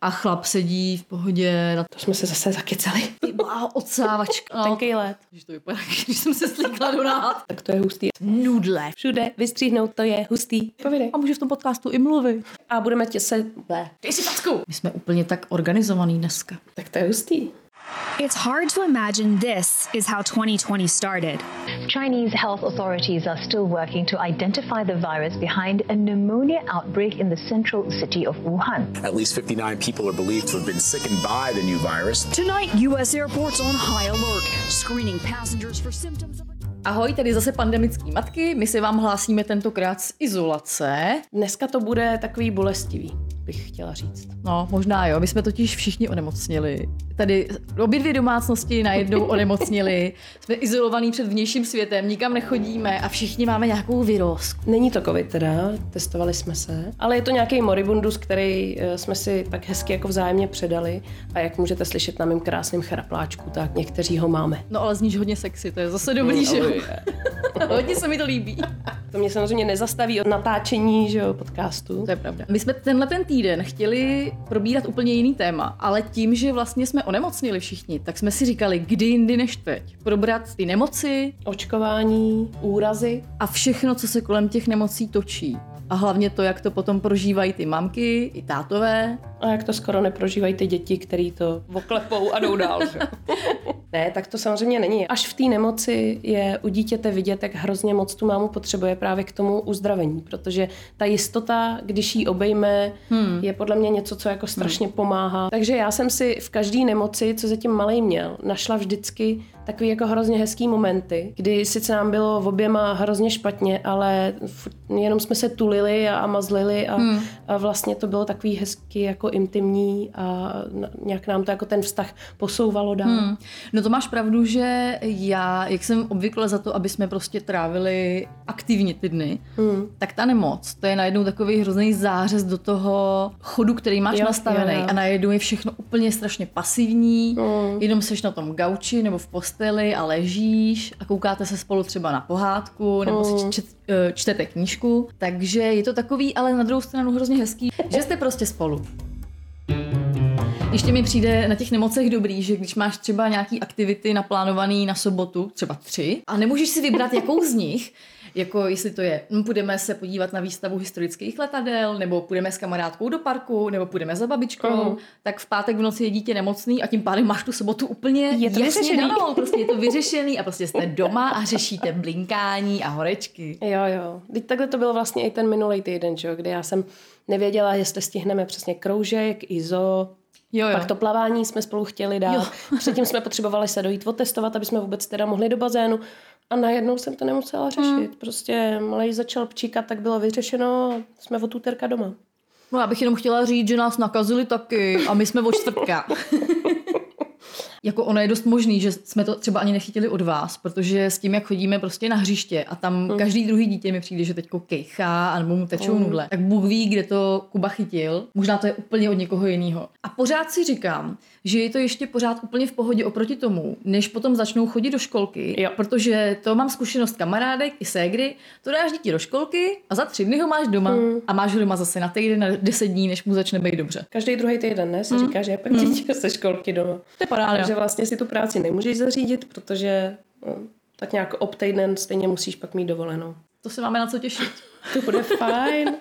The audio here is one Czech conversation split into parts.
A chlap sedí v pohodě na To jsme se zase zakecali. wow, odsávačka. No, Tenkej let. Když to vypadá, když jsem se slíkla do nád. Tak to je hustý. Nudle. Všude vystříhnout, to je hustý. Povídej. A může v tom podcastu i mluvit. A budeme tě se... Blé. Dej si facku. My jsme úplně tak organizovaný dneska. Tak to je hustý. It's hard to imagine this is how 2020 started. Chinese health authorities are still working to identify the virus behind a pneumonia outbreak in the central city of Wuhan. At least 59 people are believed to have been sickened by the new virus. Tonight, U.S. airports on high alert, screening passengers for symptoms of. Ahoj, tady zase pandemický matky. My se vám hlásíme tentokrát z izolace. Dneska to bude takový bolestivý, bych chtěla říct. No, možná jo. My jsme totiž všichni onemocnili. Tady obě dvě domácnosti najednou onemocnili. Jsme izolovaní před vnějším světem, nikam nechodíme a všichni máme nějakou virozku. Není to covid teda, testovali jsme se, ale je to nějaký moribundus, který eh, jsme si tak hezky jako vzájemně předali a jak můžete slyšet na mém krásném chrapláčku, tak někteří ho máme. No ale zníš hodně sexy, to je zase dobrý, že jo? Hodně se mi to líbí. To mě samozřejmě nezastaví od natáčení že jo, podcastu. To je pravda. My jsme tenhle ten týden chtěli probírat úplně jiný téma, ale tím, že vlastně jsme onemocnili všichni, tak jsme si říkali, kdy jindy než teď. Probrat ty nemoci Očkování, úrazy. a všechno, co se kolem těch nemocí točí. A hlavně to, jak to potom prožívají ty mamky, i tátové. A jak to skoro neprožívají ty děti, který to oklepou a jdou dál. Že? ne, tak to samozřejmě není. Až v té nemoci je u dítěte vidět, jak hrozně moc tu mámu potřebuje právě k tomu uzdravení, protože ta jistota, když ji obejme, hmm. je podle mě něco, co jako strašně hmm. pomáhá. Takže já jsem si v každé nemoci, co zatím malej měl, našla vždycky takový jako hrozně hezký momenty, kdy sice nám bylo v oběma hrozně špatně, ale jenom jsme se tulili a, a mazlili a, hmm. a vlastně to bylo takový hezký jako intimní a nějak nám to jako ten vztah posouvalo dál. Hmm. No to máš pravdu, že já, jak jsem obvykle za to, aby jsme prostě trávili aktivně ty dny, hmm. tak ta nemoc, to je najednou takový hrozný zářez do toho chodu, který máš Jo, nastavený jo, jo. a najednou je všechno úplně strašně pasivní, hmm. jenom seš na tom gauči nebo v posteli a ležíš a koukáte se spolu třeba na pohádku nebo si čet, eh, čtete knížku, takže je to takový, ale na druhou stranu hrozně hezký, že jste prostě spolu. Ještě mi přijde na těch nemocech dobrý, že když máš třeba nějaký aktivity naplánovaný na sobotu, třeba tři, a nemůžeš si vybrat, jakou z nich, jako jestli to je, hm, půjdeme se podívat na výstavu historických letadel, nebo půjdeme s kamarádkou do parku, nebo půjdeme za babičkou, Mhm. tak v pátek v noci je dítě nemocný a tím pádem máš tu sobotu úplně Je to jasně vyřešený. danou, prostě je to vyřešený a prostě jste doma a řešíte blinkání a horečky. Jo, jo. Teď takhle to bylo vlastně i ten minulý týden, že jo, kdy já jsem nevěděla, jestli stihneme přesně kroužek, izo, Jo, jo. Pak to plavání jsme spolu chtěli dát. Jo. Předtím jsme potřebovali se dojít otestovat, aby jsme vůbec teda mohli do bazénu. A najednou jsem to nemusela řešit. Hmm. Prostě malej začal pčíkat, tak bylo vyřešeno a jsme od úterka doma. No já bych jenom chtěla říct, že nás nakazili taky a my jsme od čtvrtka. jako ono je dost možný, že jsme to třeba ani nechytili od vás, protože s tím, jak chodíme prostě na hřiště a tam Mm. každý druhý dítě mi přijde, že teďko kejchá a nebo mu tečou nudle, tak Bůh ví, kde to Kuba chytil. Možná to je úplně od někoho jiného. A pořád si říkám, že je to ještě pořád úplně v pohodě oproti tomu, než potom začnou chodit do školky, Jo. protože to mám zkušenost kamarádek i ségry, to dáš dítě do školky a za tři dny ho máš doma Mm. a máš ho doma zase na týden, na deset dní, než mu začne být dobře. Každý druhý týden, ne? Se říká, že je pak dítě ze školky doma. To je paráda. Takže vlastně si tu práci nemůžeš zařídit, protože no, tak nějak ob týden stejně musíš pak mít dovolenou. To se máme na co těšit. To bude fajn.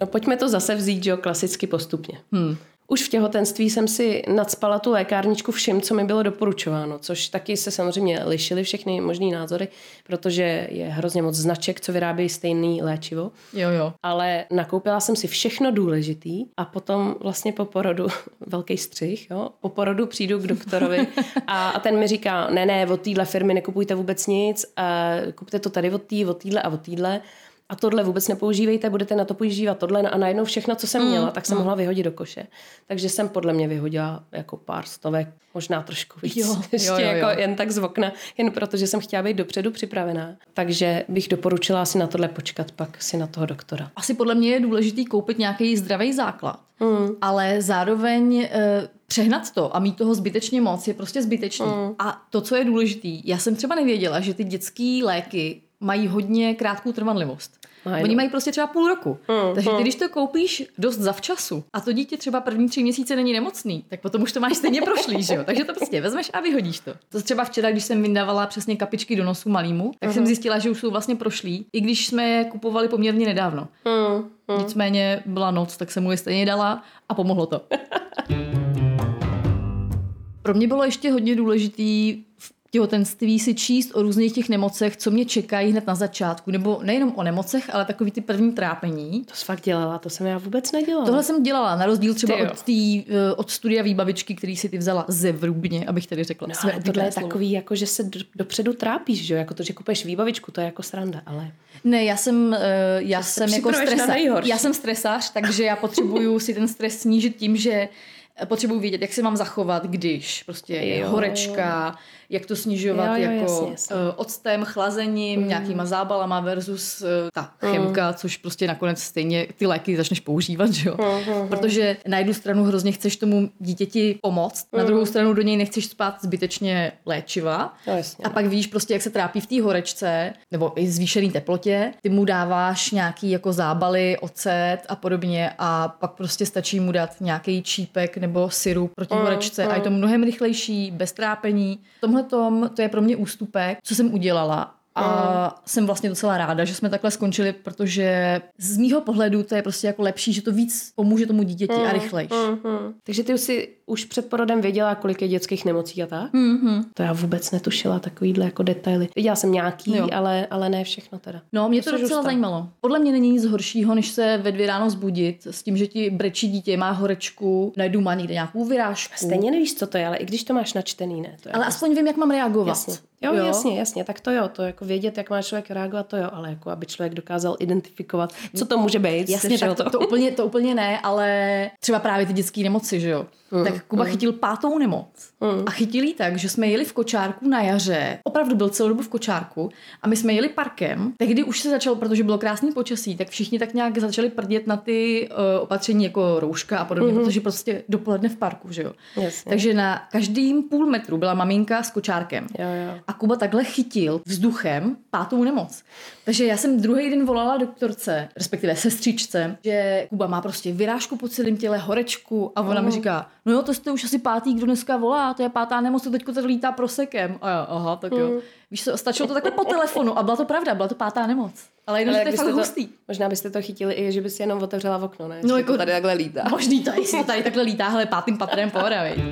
No pojďme to zase vzít, že jo, klasicky postupně. Hmm. Už v těhotenství jsem si nadspala tu lékárničku všem, co mi bylo doporučováno, což taky se samozřejmě lišily všechny možný názory, protože je hrozně moc značek, co vyrábějí stejný léčivo. Jo, jo. Ale nakoupila jsem si všechno důležitý a potom vlastně po porodu, velký střih, jo, po porodu přijdu k doktorovi a, a ten mi říká, ne, ne, od téhle firmy nekupujte vůbec nic, a kupte to tady od té, od téhle a od téhle. A tohle vůbec nepoužívejte, budete na to používat tohle a najednou všechno, co jsem měla, tak jsem mohla vyhodit do koše. Takže jsem podle mě vyhodila jako pár stovek, možná trošku víc. Jo, Ještě jo, jo, jo. jako jen tak z okna, jen protože jsem chtěla být dopředu připravená. Takže bych doporučila si na tohle počkat, pak si na toho doktora. Asi podle mě je důležitý koupit nějaký zdravý základ, mm. ale zároveň e, přehnat to a mít toho zbytečně moc je prostě zbytečný. Mm. A to, co je důležitý, já jsem třeba nevěděla, že ty dětské léky mají hodně krátkou trvanlivost. Mají, Oni no. mají prostě třeba půl roku. Mm, Takže ty, když to koupíš dost zavčasu a to dítě třeba první tři měsíce není nemocný, tak potom už to máš stejně prošlý, že jo? Takže to prostě vezmeš a vyhodíš to. To třeba včera, když jsem vyndávala přesně kapičky do nosu malýmu, tak jsem zjistila, že už jsou vlastně prošlý, i když jsme je kupovali poměrně nedávno. Mm, Nicméně byla noc, tak jsem mu je stejně dala a pomohlo to. Pro mě bylo ještě hodně důležitý v těhotenství si číst o různých těch nemocech, co mě čekají hned na začátku. Nebo nejenom o nemocech, ale takový ty první trápení. To jsi fakt dělala, to jsem já vůbec nedělala. Tohle jsem dělala, na rozdíl třeba Ty od, tý, eh, od studia výbavičky, který si ty vzala ze Vrubně, abych tady řekla. No, své ale tohle je slovo. takový, jako že se do, dopředu trápíš, že jo? Jako to, že kupuješ výbavičku, to je jako sranda, ale... Ne, já jsem, eh, já se jsem jako nejhorší. Já jsem stresář, takže já potřebuju si ten stres snížit tím, že potřebuji vědět, jak se mám zachovat, když prostě je Jo. horečka, jak to snižovat Jo, jo, jako jasně, jasně. eh, octem, chlazením, Mm. nějakýma zábalama versus eh, ta chemka, což prostě nakonec stejně ty léky začneš používat, že jo? Mm, Protože na jednu stranu hrozně chceš tomu dítěti pomoct, na Mm. druhou stranu do něj nechceš spát zbytečně léčiva. No jasně. A pak víš prostě, jak se trápí v té horečce nebo i zvýšený teplotě. Ty mu dáváš nějaký jako zábaly, ocet a podobně a pak prostě stačí mu dát nějaký čípek nebo syrup proti horečce a je to mnohem rychlejší, bez trápení. V tomhle to je pro mě ústupek, co jsem udělala. A jsem vlastně docela ráda, že jsme takhle skončili, protože z mýho pohledu to je prostě jako lepší, že to víc pomůže tomu dítěti a rychlejš. Mm-hmm. Takže ty už si už před porodem věděla, kolik je dětských nemocí a tak? Mm-hmm. To já vůbec netušila, takovýhle jako detaily. Viděla jsem nějaký, Jo. ale, ale ne všechno teda. No, mě To to, docela žustá. zajímalo. Podle mě není nic horšího, než se ve dvě ráno zbudit s tím, že ti brečí dítě, má horečku, najednou má někde nějakou vyrážku. Stejně nevíš, co to je, ale i když to máš načtený, ne? To je Ale jako- aspoň vím, jak mám reagovat. Jasně. Jo, jo, jasně, jasně, tak to jo, to jako vědět, jak má člověk reagovat, to jo, ale jako aby člověk dokázal identifikovat, co to může být. Jasně, tak to, to, úplně, to úplně ne, ale třeba právě ty dětské nemoci, že jo. Mm, tak Kuba mm. chytil pátou nemoc. Mm. A chytil jí tak, že jsme jeli v kočárku na jaře. Opravdu byl celou dobu v kočárku. A my jsme jeli parkem. Tehdy už se začalo, protože bylo krásný počasí, tak všichni tak nějak začali prdět na ty uh, opatření jako rouška a podobně, mm. protože prostě dopoledne v parku, že jo. Jasně. Takže na každým půl metru byla maminka s kočárkem. Jo, jo. A Kuba takhle chytil vzduchem pátou nemoc. Takže já jsem druhý den volala doktorce, respektive sestřičce, že Kuba má prostě vyrážku po celém těle, horečku a ona mi říká, no jo, to jste už asi pátý, kdo dneska volá, to je pátá nemoc, to teďko tady lítá prosekem. A já, aha, tak jo. Víš co, stačilo to takhle po telefonu a byla to pravda, byla to pátá nemoc. Ale jenom, Ale že to je fakt byste hustý. Možná byste to chytili i, že by si jenom otevřela v okno, ne? No Že jako to tady takhle lítá. Možný to, jestli to tady takhle lítá, hele, pátým patrem pohoda, viď?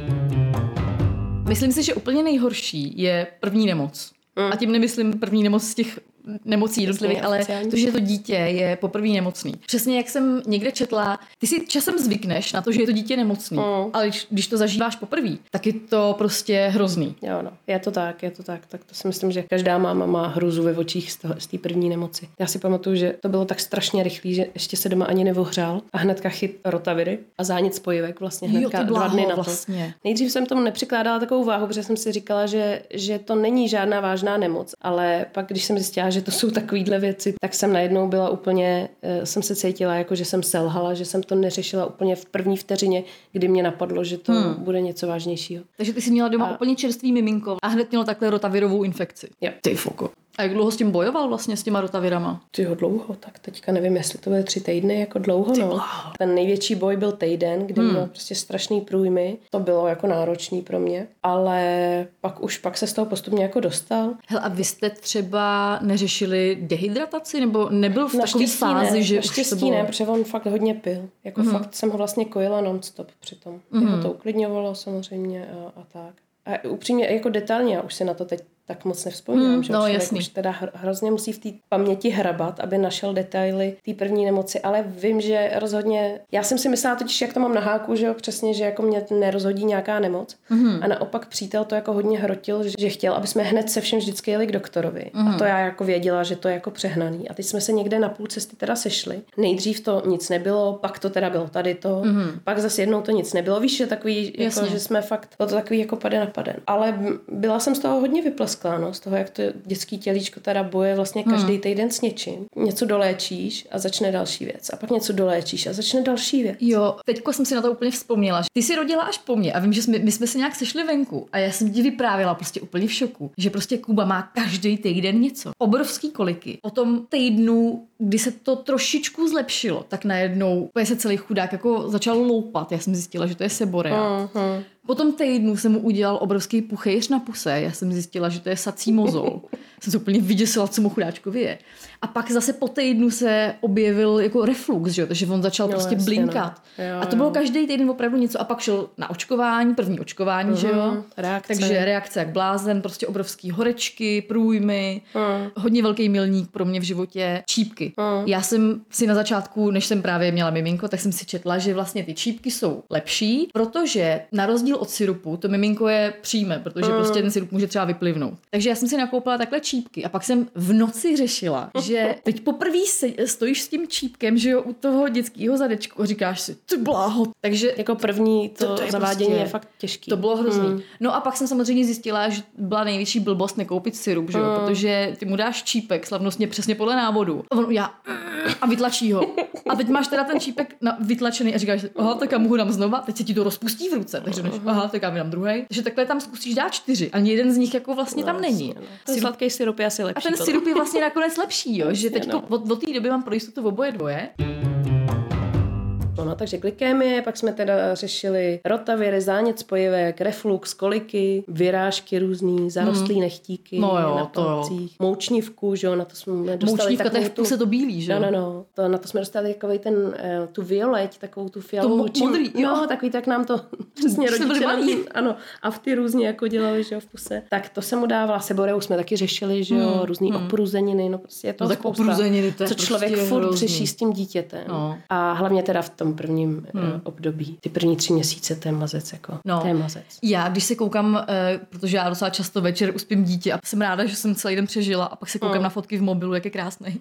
Myslím si, že úplně nejhorší je první nemoc. A tím nemyslím první nemoc z těch nemocí jednotlivých, ale to, že to dítě je poprvé nemocný. Přesně jak jsem někde četla, ty si časem zvykneš na to, že je to dítě nemocný, Mm. ale když, když to zažíváš poprvé, tak je to prostě hrozný. Jo, no, je to tak, je to tak. Tak to si myslím, že každá máma má hruzu ve očích z, toho, z té první nemoci. Já si pamatuju, že to bylo tak strašně rychlý, že ještě se doma ani nevohřál a hnedka chyt rotaviry a zánět spojivek vlastně Jo, hnedka dva bláho, dny na to. vlastně. Nejdřív jsem tomu nepřikládala takovou váhu, protože jsem si říkala, že, že to není žádná vážná nemoc, ale pak, když jsem zjistila, že to jsou takovýhle věci, tak jsem najednou byla úplně, eh, jsem se cítila jako, že jsem selhala, že jsem to neřešila úplně v první vteřině, kdy mě napadlo, že to hmm. bude něco vážnějšího. Takže ty jsi měla doma A- úplně čerstvý miminko a hned mělo takhle rotavirovou infekci. Jo. Ty foko. A jak dlouho s tím bojoval vlastně s těma rotavirama? Tyho dlouho, tak teďka nevím, jestli to bude tři týdny, jako dlouho, no. Ten největší boj byl týden, kdy hmm. měl prostě strašný průjmy. To bylo jako náročný pro mě, ale pak už pak se z toho postupně jako dostal. Hele, a vy jste třeba neřešili dehydrataci, nebo nebyl v takové fázi, ne, že už naštěstí to bylo... ne, protože on fakt hodně pil. Jako mm-hmm. fakt jsem ho vlastně kojila non-stop přitom. Mm-hmm. Jeho to uklidňovalo samozřejmě a, a tak. A upřímně, jako detailně, já už si na to teď tak moc nevzpomínám, Hmm, že no, člověk jasný. už teda hr- hrozně musí v té paměti hrabat, aby našel detaily té první nemoci, ale vím, že rozhodně, já jsem si myslela totiž, jak to mám na háku, že jo, přesně, že jako mě nerozhodí nějaká nemoc. Mhm. a naopak přítel to jako hodně hrotil, že- chtěl, aby jsme hned se všem vždycky jeli k doktorovi. A to já jako věděla, že to je jako přehnaný. A teď jsme se někde na půl cesty teda sešli. Nejdřív to nic nebylo, pak to teda bylo tady to, pak zase jednou to nic nebylo, víš, že takový, jako, že jsme fakt, bylo to takový jako pade na paden. Ale byla jsem z toho hodně vyplesklá, no, z toho, jak to dětský tělíčko teda boje vlastně každý týden s něčím. Něco doléčíš a začne další věc. A pak něco doléčíš a začne další věc. Jo, teďko jsem si na to úplně vzpomněla. že Ty jsi rodila až po mně a vím, že jsme, my jsme se nějak sešli venku a já jsem ti vyprávěla prostě úplně v šoku, že prostě Kuba má každý týden něco. Obrovský koliky. Po tom týdnu, kdy se to trošičku zlepšilo, tak najednou se celý chudák jako začal loupat. Já jsem zjistila, že to je seborea. Mhm. Po tom týdnu jsem mu udělal obrovský puchejř na puse. Já jsem zjistila, že to je sací mozol. jsem se úplně vyděsila, co mu chudáčkovi je. A pak zase po týdnu se objevil jako reflux, že jo? takže on začal Jo, prostě jasně, blinkat. no. Jo, a to bylo jo. každý týden opravdu něco. A pak šel na očkování, první očkování, že jo? Mhm, reakce. Takže reakce jak blázen, prostě obrovský horečky, průjmy, Mhm. hodně velký milník pro mě v životě, čípky. Já jsem si na začátku, než jsem právě měla miminko, tak jsem si četla, že vlastně ty čípky jsou lepší, protože na rozdíl od syrupu, to miminko je přijme, protože prostě ten syrup může třeba vyplivnout. Takže já jsem si nakoupila takhle čípky a pak jsem v noci řešila, že teď poprvé se, stojíš s tím čípkem, že jo, u toho dětského zadečku a říkáš si, ty bláho. Takže Jako první to, To- to je zavádění prostě- je fakt těžký. to bylo hrozný. Hmm. No a pak jsem samozřejmě zjistila, že byla největší blbost nekoupit syrup, že jo? protože ty mu dáš čípek slavnostně přesně podle návodu. A on udělá a vytlačí ho. A teď máš teda ten čípek na, vytlačený a říkáš aha, tak já mu ho dám znova, teď se ti to rozpustí v ruce, takže než, aha, tak já mi dám druhý. Takže takhle tam zkusíš dát čtyři, ani jeden z nich jako vlastně tam není. Ten Syrup- sladký syrup je asi a lepší. ten potom. syrup je vlastně nakonec lepší, jo? že teď no. od, od té doby mám pro jistotu oboje dvoje. No, no, takže glykémie, pak jsme teda řešili rotaviry, zánět spojivek, reflux, koliky, vyrážky různý, zarostlý nechtíky No jo, na to jo. palcích, moučnivku, že jo, na to jsme dostali Moučnívka, to je takovou v puse to bílý, že No, jo? no, no, to, na to jsme dostali takový ten, eh, tu violeť, takovou tu fialovou. mo- modrý, jo. No, takový, tak nám to přesně rodiče nám, ano, a v ty různě jako dělali, že jo, v puse. Tak to se mu dávala, seboreu jsme taky řešili, že jo, různý opruzeniny, no prostě je to Hmm, No tak spousta, opruzeniny, to je co člověk prostě furt hrozný. řeší s tím dítětem. No. A hlavně teda v tom prvním hmm. období. Ty první tři měsíce, to je mazec, jako. No. To je mazec. Já, když se koukám, eh, protože já docela často večer uspím dítě a jsem ráda, že jsem celý den přežila a pak se koukám Mm. na fotky v mobilu, jak je krásný.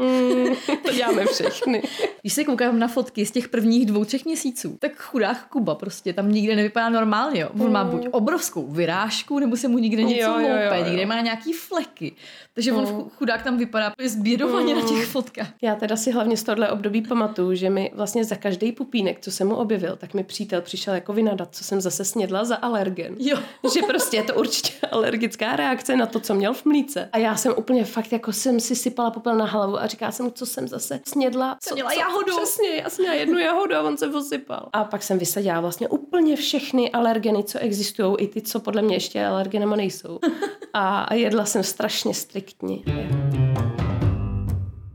To děláme všechny. Když se koukám na fotky z těch prvních dvou, třech měsíců, tak chudák Kuba prostě tam nikde nevypadá normálně. Jo. On má buď obrovskou vyrážku, nebo se mu nikde něco. Jo, jo, jo, jo. někde má nějaký fleky. Takže on chu- chudák tam vypadá zbědovaně na Mm. těch fotkách. Já teda si hlavně z tohle období pamatuju, že mi vlastně za každý pupínek, co se mu objevil, tak mi přítel přišel jako vynadat, co jsem zase snědla za alergen. Jo. Že prostě je to určitě alergická reakce na to, co měl v mlíce. A já jsem úplně fakt jako jsem si sypala popel na hlavu a říkala jsem, co jsem zase snědla. Co, měla jahodu. Přesně, já jsem měla jednu jahodu a on se posypal. A pak jsem vysadila vlastně úplně všechny alergeny, co existují, i ty, co podle mě ještě alergenama nejsou. A a jedla jsem strašně striktně.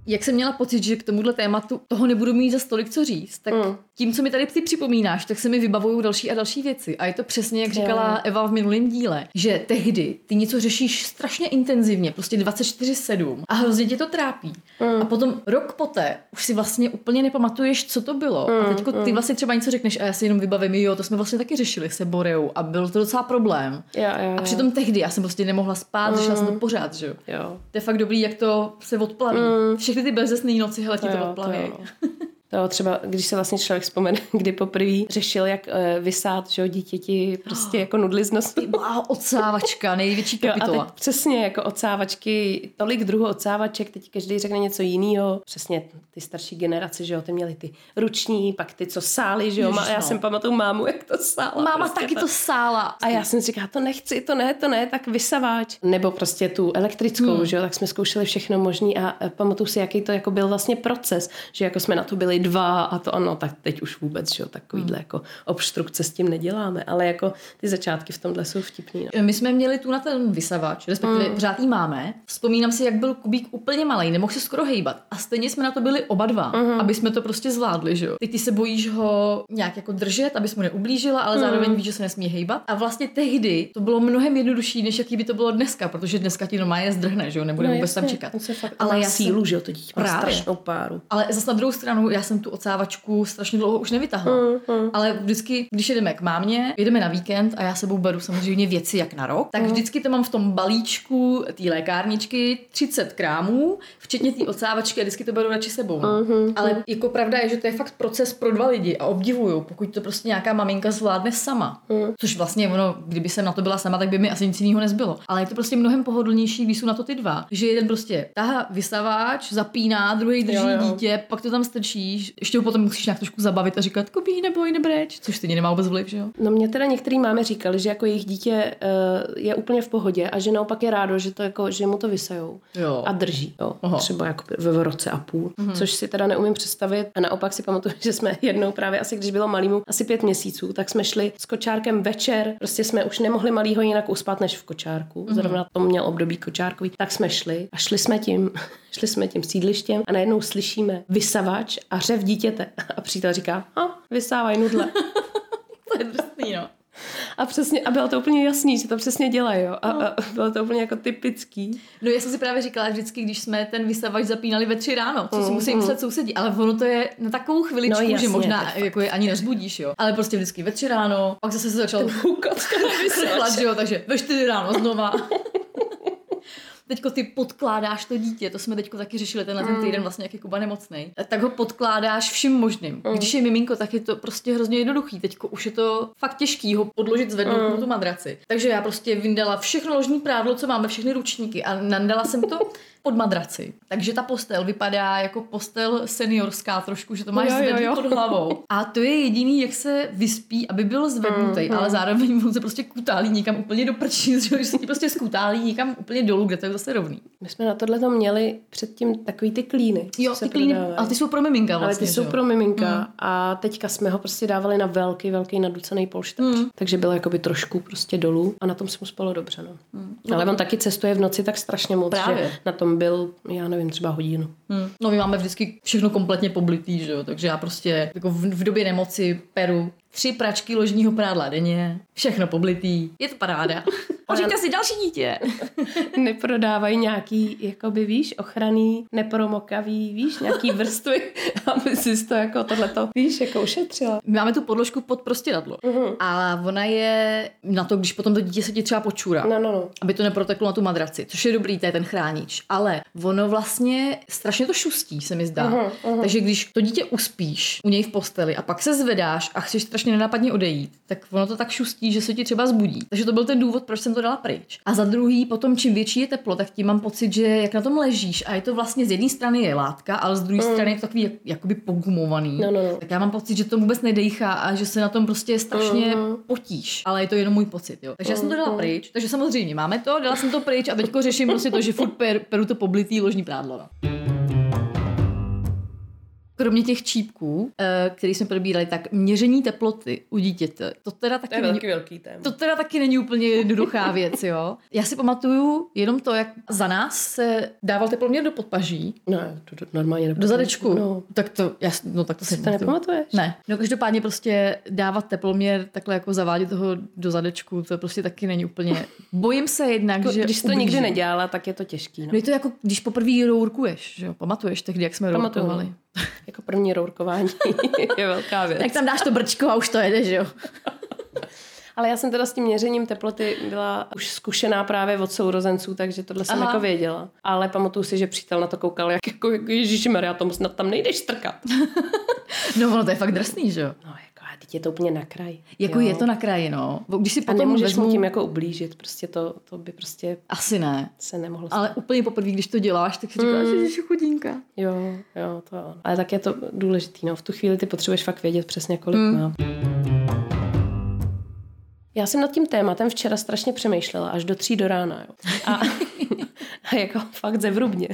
Jak jsem měla pocit, že k tomuhle tématu toho nebudu mít za stolik co říct, tak Mm. tím, co mi tady ty připomínáš, tak se mi vybavují další a další věci. A je to přesně, jak Jo. říkala Eva v minulém díle, že tehdy ty něco řešíš strašně intenzivně, prostě 24-7 a hrozně tě to trápí. Mm. A potom rok poté už si vlastně úplně nepamatuješ, co to bylo. Mm, A teď ty vlastně třeba něco řekneš a já si jenom vybavím, jo, to jsme vlastně taky řešili se Boreou a byl to docela problém. Jo, jo, jo. A přitom tehdy já jsem prostě nemohla spát, řešila jsem to pořád, že jo. Jo. To je fakt dobrý, jak to se odplaví. Mm. Všechny ty bezesné noci, hele, ti to, jo, odplaví. To třeba, když se vlastně člověk vzpomene, kdy poprvé řešil, jak uh, vysát že dítěti prostě jako nudli z nosu. Wow, odsávačka, největší Jo, a kapitola. teď přesně jako odsávačky, tolik druhů odsávaček, teď každý řekne něco jiného. Přesně ty starší generace, že jo, ty měli ty ruční, pak ty, co sály, že jo. Ježiš, já no. jsem pamatuju mámu, jak to sála. Máma prostě taky to sála. A já jsem říkala, to nechci, to ne, to ne, tak vysavač. Nebo prostě tu elektrickou, hmm. že jo, tak jsme zkoušeli všechno možný a e, pamatuju si, jaký to jako byl vlastně proces, že jako jsme na to byli dva a to ano, tak teď už vůbec, že jo, takovýhle jako obstrukce s tím neděláme, ale jako ty začátky v tomhle jsou vtipný. No. My jsme měli tu na ten vysavač, respektive mm. pořád jí máme. Vzpomínám si, jak byl Kubík úplně malý, nemohl se skoro hejbat. A stejně jsme na to byli oba dva, mm. aby jsme to prostě zvládli, že jo. Teď ty se bojíš ho nějak jako držet, abys mu neublížila, ale mm. zároveň víš, že se nesmí hejbat. A vlastně tehdy to bylo mnohem jednodušší, než jaký by to bylo dneska, protože dneska ti normálně zdrhne, že jo, nebude No, vůbec jasně, tam čekat. ale já sílu, jsem, že jo, to dítě má strašnou páru. ale zase na druhou stranu, já jsem tu ocávačku strašně dlouho už nevytahla. Mm, Ale vždycky, když jedeme k mámě, jedeme na víkend a já sebou beru samozřejmě věci jak na rok, tak Mm. vždycky to mám v tom balíčku té lékárničky 30 krámů, včetně té ocávačky a vždycky to beru radši sebou. Mhm, Ale jako pravda je, že to je fakt proces pro dva lidi a obdivuju, pokud to prostě nějaká maminka zvládne sama. Mhm. Což vlastně ono, kdyby jsem na to byla sama, tak by mi asi nic jiného nezbylo. Ale je to prostě mnohem pohodlnější, když jsou na to ty dva. Že jeden prostě tahá vysavač, zapíná, druhý drží Jo, jo. dítě, pak to tam strčíš, ještě ho potom musíš nějak trošku zabavit a říkat, Kubí, neboj, nebreč, což stejně nemá vůbec vliv, že jo? No mě teda některý máme říkali, že jako jejich dítě uh, je úplně v pohodě a že naopak je rádo, že to jako, že mu to vysajou Jo. a drží. Jo. Aha. Třeba jako v roce a půl, mm-hmm. což si teda neumím představit. A naopak si pamatuju, že jsme jednou právě asi, když bylo malýmu asi pět měsíců, tak jsme šli s kočárkem večer, prostě jsme už nemohli malýho jinak uspat než v kočárku. Mm-hmm. Zrovna to měl období kočárkový. Tak jsme šli a šli jsme tím, šli jsme tím sídlištěm a najednou slyšíme vysavač a řev dítěte. A přítel říká, a vysávaj nudle. To je drsný, no. A přesně, a bylo to úplně jasný, že to přesně dělají, jo. A, a bylo to úplně jako typický. No já jsem si právě říkala vždycky, když jsme ten vysavač zapínali ve tři ráno, co si musí myslet sousedí, ale ono to je na takovou chviličku, No, jasně, že možná jako je ani nezbudíš, jo. Ale prostě vždycky ve tři ráno, pak zase se začal Hukat chrchlat, že jo, takže ve čtyři ráno znova. Teďko ty podkládáš to dítě, to jsme teďko taky řešili tenhle ten týden vlastně, jak je Kuba nemocný. Tak ho podkládáš vším možným. Když je miminko, tak je to prostě hrozně jednoduchý. Teďko už je to fakt těžký ho podložit, zvednout mu tu madraci. Takže já prostě vyndala všechno ložní prádlo, co máme, všechny ručníky a nandala jsem to pod madraci. Takže ta postel vypadá jako postel seniorská trošku, že to máš jo. pod hlavou. A to je jediný, jak se vyspí, aby byl zvednutý, ale zároveň on se prostě kutálí někam úplně do prčí, že se ti prostě skutálí někam úplně dolů, kde to je zase rovný. My jsme na tohle měli předtím takový ty klíny. Jo, ty klíny, prodávají. ale ty jsou pro miminka ale vlastně, ty jsou že jo? pro miminka mm. a teďka jsme ho prostě dávali na velký, velký naducený polštář. Mm. Takže bylo jakoby trošku prostě dolů a na tom se mu spalo dobře. No. Mm. Ale on taky cestuje v noci tak strašně moc, Právě. že na tom byl, já nevím, třeba hodinu. Hmm. No my máme vždycky všechno kompletně poblitý, že jo, takže já prostě jako v, v době nemoci peru tři pračky ložního prádla denně, všechno poblitý, je to paráda. Pořiďte si další dítě. Neprodávají nějaký, jakoby víš, ochranný, nepromokavý, víš, nějaký vrstvy, aby si to jako tohleto, víš, jako ušetřila. My máme tu podložku pod prostěradlo. Uh-huh. A ona je na to, když potom to dítě se ti třeba počůrá. No, no, no. aby to neproteklo na tu madraci, což je dobrý, to je ten chránič. Ale ono vlastně strašně to šustí, se mi zdá. Uh-huh, uh-huh. Takže když to dítě uspíš u něj v posteli a pak se zvedáš a chceš strašně nenápadně odejít, tak ono to tak šustí, že se ti třeba zbudí. Takže to byl ten důvod, proč jsem to dala pryč. A za druhý, potom čím větší je teplo, tak tím mám pocit, že jak na tom ležíš a je to vlastně z jedné strany je látka, ale z druhé uh-huh. strany je to takový jak, jakoby pogumovaný. No, no, no. Tak já mám pocit, že to vůbec nedejchá a že se na tom prostě strašně uh-huh. potíš. Ale je to jenom můj pocit, jo. Takže já jsem to dala pryč. Takže samozřejmě máme to, dala jsem to pryč a teďko řeším prostě to, že furt per, peru to poblitý ložní prádlo. No. Kromě těch čípků, eh, který jsme probírali, tak měření teploty u dítěte, to teda taky, není, velký téma. to teda taky není úplně jednoduchá věc, jo. Já si pamatuju jenom to, jak za nás se dával teploměr do podpaží, Ne, to, to normálně do zadečku. No. Tak to, já, no tak to si To nepamatuješ? Ne. No každopádně prostě dávat teploměr, takhle jako zavádět toho do zadečku, to prostě taky není úplně... Bojím se jednak, Jako, že Když to ublíží. nikdy nedělala, tak je to těžký. No. No je to jako, když poprvé rourkuješ, že jo? Pamatuješ tehdy, jak jsme rourkovali? Jako první rourkování je velká věc. Tak tam dáš to brčko a už to jede, že jo? Ale já jsem teda s tím měřením teploty byla už zkušená právě od sourozenců, takže tohle jsem Aha. jako věděla. Ale pamatuju si, že přítel na to koukal, jak jako, jako Ježišmarja, tomu snad tam nejdeš strkat. No ono to je fakt drsný, že jo? No teď je to úplně na kraj. Jako jo. je to na kraji, no. Když si A potom nemůžeš vezmu... mu tím jako ublížit, prostě to, to by prostě Asi ne. se nemohlo stát. Ale úplně poprvé, když to děláš, tak si říkáš, Mm. že jsi chudinka. Jo, jo, to jo. Ale tak je to důležitý, no. V tu chvíli ty potřebuješ fakt vědět přesně, kolik Mm. má. Já jsem nad tím tématem včera strašně přemýšlela, až do tří do rána. Jo. A A jako fakt zevrubně.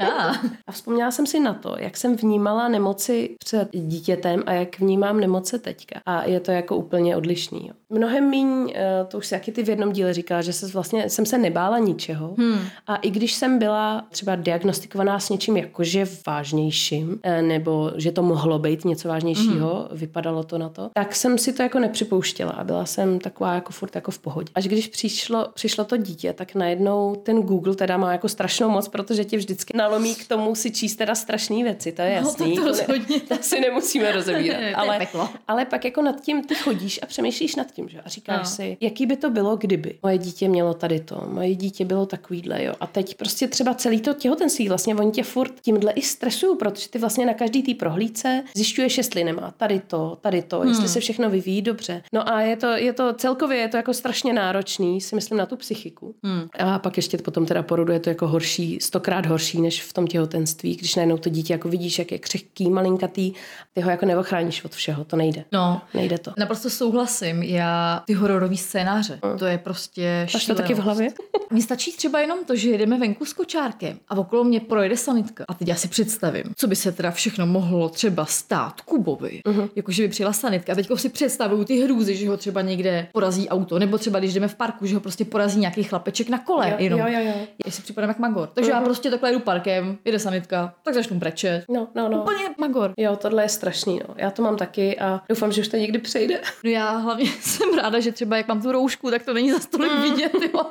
A vzpomněla jsem si na to, jak jsem vnímala nemoci před dítětem a jak vnímám nemoce teďka. A je to jako úplně odlišný. Jo. Mnohem míň, eh, to už si jaký ty v jednom díle říkala, že se vlastně, jsem se nebála ničeho. Hmm. A i když jsem byla třeba diagnostikovaná s něčím jakože vážnějším, eh, nebo že to mohlo být něco vážnějšího, hmm. vypadalo to na to, tak jsem si to jako nepřipouštěla a byla jsem taková jako furt jako v pohodě. Až když přišlo, přišlo to dítě, tak najednou ten Google teda má jako strašnou moc, protože ti vždycky nalomí k tomu si číst teda strašné věci, to je jasný. to ne- rozhodně. to si nemusíme rozebírat. Ne, to ale, ale pak jako nad tím ty chodíš a přemýšlíš nad tím, že? A říkáš No. si, jaký by to bylo, kdyby. Moje dítě mělo tady to, moje dítě bylo takovýhle, jo. A teď prostě třeba celý to těhotenství, vlastně oni tě furt tímhle i stresují, protože ty vlastně na každý té prohlídce zjišťuješ, jestli nemá tady to, tady to, jestli se všechno vyvíjí dobře. No a je to, je to celkově je to jako strašně náročný, si myslím, na tu psychiku. A pak ještě potom teda porodu je to jako horší, stokrát horší, než v tom těhotenství, když najednou to dítě jako vidíš, jak je křehký, malinkatý, ty ho jako neochráníš od všeho, to nejde. No, Nejde to. Naprosto souhlasím. Já ty hororové scénáře, to je prostě Máš to taky v hlavě? Mně stačí třeba jenom to, že jedeme venku s kočárkem a okolo mě projede sanitka. A teď já si představím, co by se teda všechno mohlo třeba stát Kubovi. Mhm. Uh-huh. Jako, že by přijela sanitka. A teď si představuju ty hrůzy, že ho třeba někde porazí auto, nebo třeba když jdeme v parku, že ho prostě porazí nějaký chlapeček na kole. Jo, jenom. jo, jo, jo. Já si připadám jak magor. Takže já prostě takhle jdu parkem, jede sanitka, tak začnu brečet. No, no, no. Úplně magor. Jo, tohle je strašný, no. Já to mám taky a doufám, že už to někdy přejde. No já hlavně jsem ráda, že třeba jak mám tu roušku, tak to není za stolik Mm. vidět. Jo.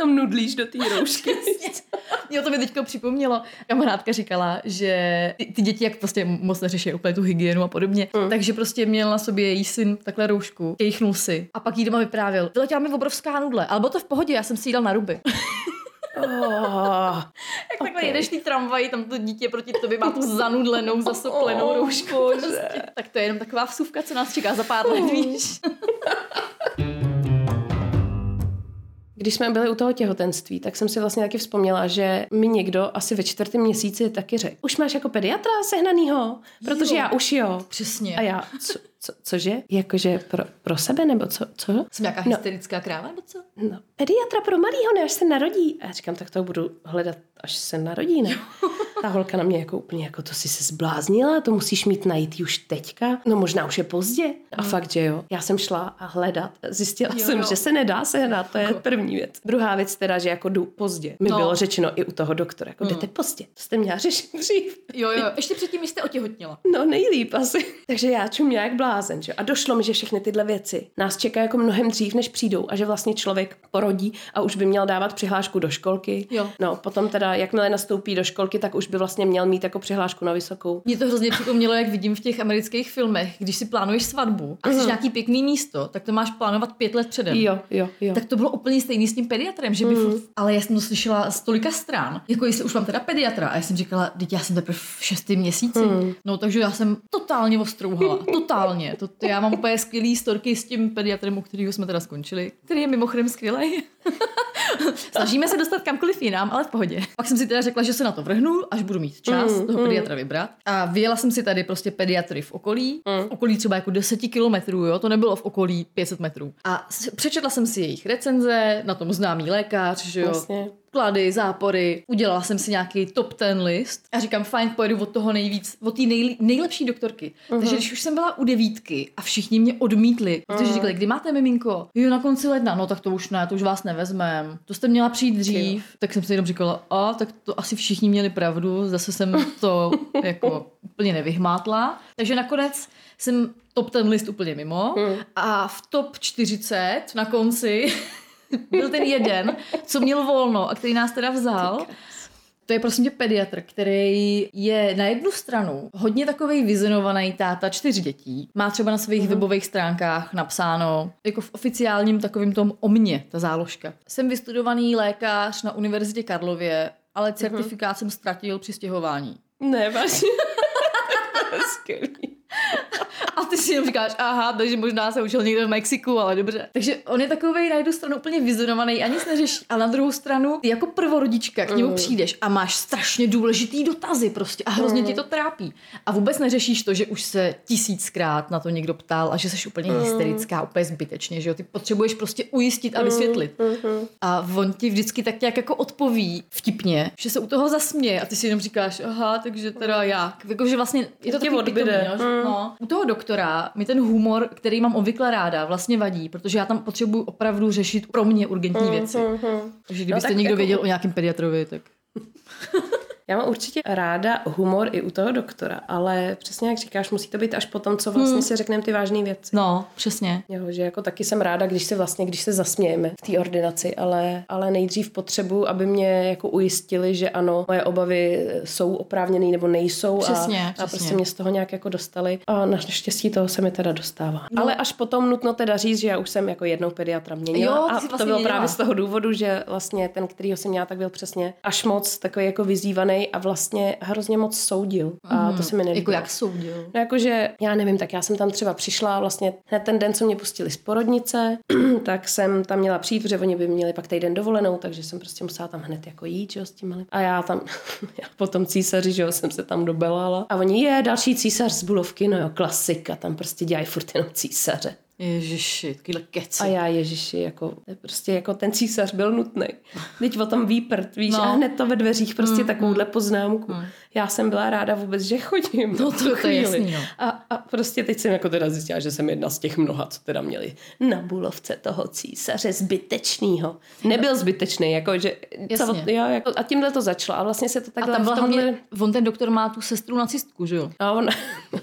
Tam nudlíš do té roušky. Jo, to mi teďko připomnělo. Kamarádka říkala, že ty, ty děti jak prostě moc neřeší úplně tu hygienu a podobně, mm. takže prostě měl na sobě její syn takhle roušku, kejchnul si a pak jí doma vyprávěl. Vyletěla mi obrovská nudle, ale bylo to v pohodě, já jsem si jí dal na ruby. Oh, Jak takhle jedeš tý tramvaj, tam to dítě proti tobě má tu zanudlenou, zasoplenou Oh, roušku. Prostě. Tak to je jenom taková vsuvka, co nás čeká za pár let, víš. Když jsme byli u toho těhotenství, tak jsem si vlastně taky vzpomněla, že mi někdo asi ve čtvrtém měsíci taky řekl, už máš jako pediatra sehnanýho? Protože Jo. já už jo. Přesně. A já, co, co, cože? Jakože pro, pro sebe nebo co? co? Jsem nějaká No. hysterická kráva, nebo co? No, pediatra pro malýho, ne, až se narodí. A já říkám, tak to budu hledat, až se narodí, ne? Ta holka na mě jako úplně, jako to si se zbláznila, to musíš mít najít už teďka. No možná už je pozdě. A fakt, že jo. Já jsem šla a hledat. Zjistila Jo, jsem, jo. že se nedá sehnat, to je první věc. Druhá věc teda, že jako jdu pozdě. Mi No. bylo řečeno i u toho doktora, jako jdete pozdě. To jste měla řešit dřív. Jo, jo, ještě předtím, jste otěhotněla. No nejlíp asi. Takže já čumě jak blázen, že? A došlo mi, že všechny tyhle věci nás čekají jako mnohem dřív, než přijdou a že vlastně člověk porodí a už by měl dávat přihlášku do školky. Jo. No, potom teda, jakmile nastoupí do školky, tak už by vlastně měl mít jako přihlášku na vysokou. Mě to hrozně připomnělo, jak vidím v těch amerických filmech, když si plánuješ svatbu a chceš nějaký pěkný místo, tak to máš plánovat pět let předem. Jo, jo, jo. Tak to bylo úplně stejný s tím pediatrem, že by mm. furt, ale já jsem to slyšela z tolika stran, jako jestli už mám teda pediatra a já jsem říkala, teď já jsem teprve v šestém měsíci, mm. no takže já jsem totálně ostrouhala, totálně, to, to, já mám úplně skvělý storky s tím pediatrem, u kterého jsme teda skončili, který je mimochodem skvělý. Snažíme se dostat kamkoliv jinam, ale v pohodě. Pak jsem si teda řekla, že se na to vrhnu, až budu mít čas Mm, toho pediatra vybrat. A vyjela jsem si tady prostě pediatry v okolí, v okolí třeba jako 10 kilometrů, jo, to nebylo v okolí 500 metrů. A přečetla jsem si jejich recenze, na tom známý lékař, že jo, Jasně. Klady, zápory, udělala jsem si nějaký top ten list a říkám, fajn, pojedu od toho nejvíc, od té nejli, nejlepší doktorky. Uh-huh. Takže když už jsem byla u devítky a všichni mě odmítli, protože říkali, kdy máte miminko? Jo, na konci ledna, no tak to už ne, to už vás nevezmem. To jste měla přijít dřív. Tak jsem si jenom říkala, a tak to asi všichni měli pravdu, zase jsem to jako úplně nevyhmátla. Takže nakonec jsem top ten list úplně mimo a v top 40 na konci byl ten jeden, co měl volno a který nás teda vzal. To je prosím tě pediatr, který je na jednu stranu hodně takový vizionovaný táta čtyř dětí. Má třeba na svých webových stránkách napsáno jako v oficiálním takovým tom o mně, ta záložka. Jsem vystudovaný lékař na Univerzitě Karlově, ale certifikát jsem ztratil při stěhování. Ne, vážně. to je skvělý. A ty si jenom říkáš, aha, takže možná se učil někde v Mexiku, ale dobře. Takže on je takový na jednu stranu úplně vyzonovaný a nic neřeší. A na druhou stranu, ty jako prvorodička k němu Mm. přijdeš a máš strašně důležitý dotazy prostě a hrozně ti to trápí. A vůbec neřešíš to, že už se tisíckrát na to někdo ptal a že jsi úplně Mm. hysterická, úplně zbytečně, že jo. Ty potřebuješ prostě ujistit a vysvětlit. Mm-hmm. A on ti vždycky tak nějak jako odpoví vtipně, že se u toho zasměje a ty si jenom říkáš, aha, takže teda jak. Jakože vlastně je to Tě takový odbyde. jo, že- no. U toho doktora mi ten humor, který mám obvykle ráda, vlastně vadí, protože já tam potřebuji opravdu řešit pro mě urgentní věci. Takže kdybyste tak někdo jako- věděl o nějakém pediatrovi, tak... Já mám určitě ráda humor i u toho doktora, ale přesně jak říkáš, musí to být až po tom, co vlastně Hmm. si řekneme ty vážné věci. No, přesně. Jo, že jako taky jsem ráda, když se vlastně, když se zasmějeme v té ordinaci, ale, ale nejdřív potřebuji, aby mě jako ujistili, že ano, moje obavy jsou oprávněné nebo nejsou Přesně, a, a přesně. prostě mě z toho nějak jako dostali a naštěstí toho se mi teda dostává. No. Ale až potom nutno teda říct, že já už jsem jako jednou pediatra měnila Jo, a jsi to vlastně bylo měnila. právě z toho důvodu, že vlastně ten, kterýho jsem měla, tak byl přesně až moc takový jako vyzývaný a vlastně hrozně moc soudil a to se mi nelíbilo. Jako jak soudil. No jakože, já nevím, tak já jsem tam třeba přišla vlastně hned ten den, co mě pustili z porodnice, tak jsem tam měla přijít, protože oni by měli pak týden dovolenou, takže jsem prostě musela tam hned jako jít, jo, s tím malým. A já tam, já potom císaři, že jo, jsem se tam dobelala. A oni, je, další císař z Bulovky, no jo, klasika, tam prostě dělají furt jenom císaře. Ježiši, takovýhle keci. A já, ježiši, jako, prostě jako ten císař byl nutný. Teď o tom výprt, víš, No. no. a hned to ve dveřích, prostě mm, takovouhle poznámku. Mm. Já jsem byla ráda vůbec, že chodím. No, to- to je jasný, no. A, a prostě teď jsem jako teda zjistila, že jsem jedna z těch mnoha, co teda měli na bulovce toho císaře zbytečnýho. Nebyl zbytečný, jako že... Co, jo, jako, a tímhle to začalo. A vlastně se to A takhle tam byla tomhle... hlavně, on ten doktor má tu sestru nacistku, že jo? A ona,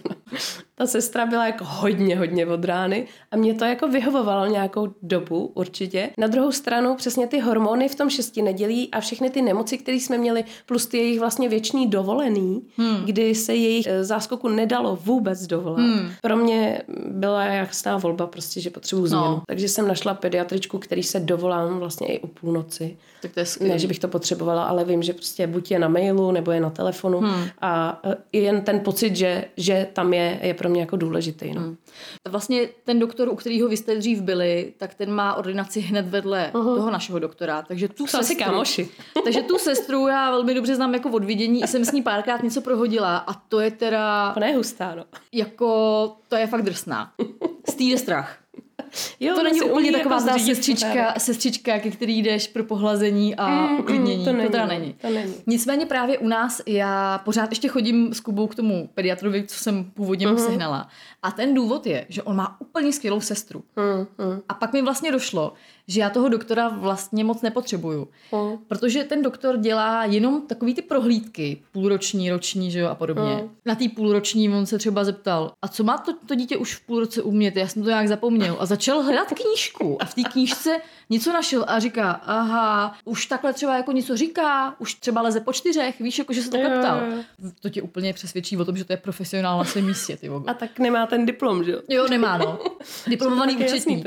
ta sestra byla jako hodně, hodně od rány a mě to jako vyhovovalo nějakou dobu určitě. Na druhou stranu přesně ty hormony v tom šesti nedělí a všechny ty nemoci, které jsme měli, plus ty jejich vlastně věční dovolený, hmm. kdy se jejich eh, záskoku nedalo vůbec dovolat. Hmm. Pro mě byla jasná volba prostě, že potřebuji změnu. No. Takže jsem našla pediatričku, který se dovolám vlastně i o půlnoci. Tak to je skvělý. Ne, že bych to potřebovala, ale vím, že prostě buď je na mailu, nebo je na telefonu hmm. a e, jen ten pocit, že, že tam je, je pro mě jako důležitý. No. Hmm. Vlastně ten doktor, u kterého vy jste dřív byli, tak ten má ordinaci hned vedle uh-huh. toho našeho doktora. Takže tu Jsou sestru, kámoši. takže tu sestru já velmi dobře znám jako od vidění. Jsem s ní párkrát něco prohodila a to je teda Ona je hustá, no. jako, to je fakt drsná. Stýde strach. Jo, To není úplně umí taková jako ta sestřička, sestřička, ke který jdeš pro pohlazení a Mm, uklidnění. mm, to, to není, teda no, není. to není. Nicméně právě u nás, já pořád ještě chodím s Kubou k tomu pediatrovi, co jsem původně Mhm. mu sehnala. A ten důvod je, že on má úplně skvělou sestru. Mm, mm. A pak mi vlastně došlo, že já toho doktora vlastně moc nepotřebuju. Mm. Protože ten doktor dělá jenom takový ty prohlídky, půlroční, roční, že jo, a podobně. Mm. Na té půlroční on se třeba zeptal, a co má to, to dítě už v půlroce umět, já jsem to nějak zapomněl. A začal hledat knížku a v té knížce něco našel a říká, aha, už takhle třeba jako něco říká, už třeba leze po čtyřech, víš, jako že se takhle Jo, ptal. jo, To tě úplně přesvědčí o tom, že to je profesionál na svém místě, ty vogo. A tak nemá ten diplom, že jo? Jo, nemá, no. Diplomovaný účetní.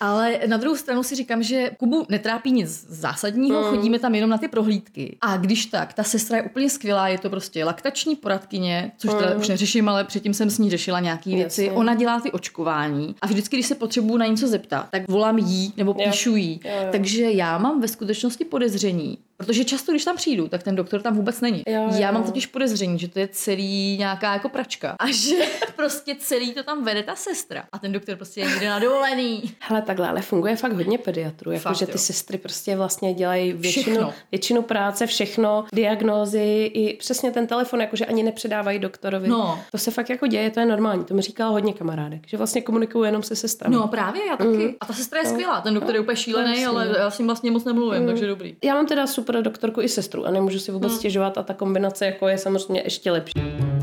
Ale na druhou stranu si říkám, že Kubu netrápí nic zásadního, Mm. chodíme tam jenom na ty prohlídky. A když tak, ta sestra je úplně skvělá, je to prostě laktační poradkyně, což teda Mm. už neřeším, ale předtím jsem s ní řešila nějaké věci. Jasně. Ona dělá ty očkování a vždycky, když se potřebuju na něco zeptat, tak volám jí nebo Jo. píšu jí. Jo, jo. Takže já mám ve skutečnosti podezření, Protože často, když tam přijdu, tak ten doktor tam vůbec není. Jo, jo, Já mám totiž podezření, že to je celý nějaká jako pračka. A že prostě celý to tam vede ta sestra. A ten doktor prostě je někde na dovolený. Hele, takhle, ale funguje fakt hodně pediatrů, jako Fakt, že ty jo. sestry prostě vlastně dělají většinu, Všechno. většinu práce, všechno, diagnózy i přesně ten telefon, jakože ani nepředávají doktorovi. No. To se fakt jako děje, to je normální, to mi říkala hodně kamarádek, že vlastně komunikuju jenom se sestrami. No právě, já taky. A ta sestra je skvělá. Ten doktor je úplně šílený, ale no. já s ním vlastně moc nemluvím, takže dobrý. Já mám teda super doktorku i sestru a nemůžu si vůbec stěžovat a ta kombinace jako je samozřejmě ještě lepší.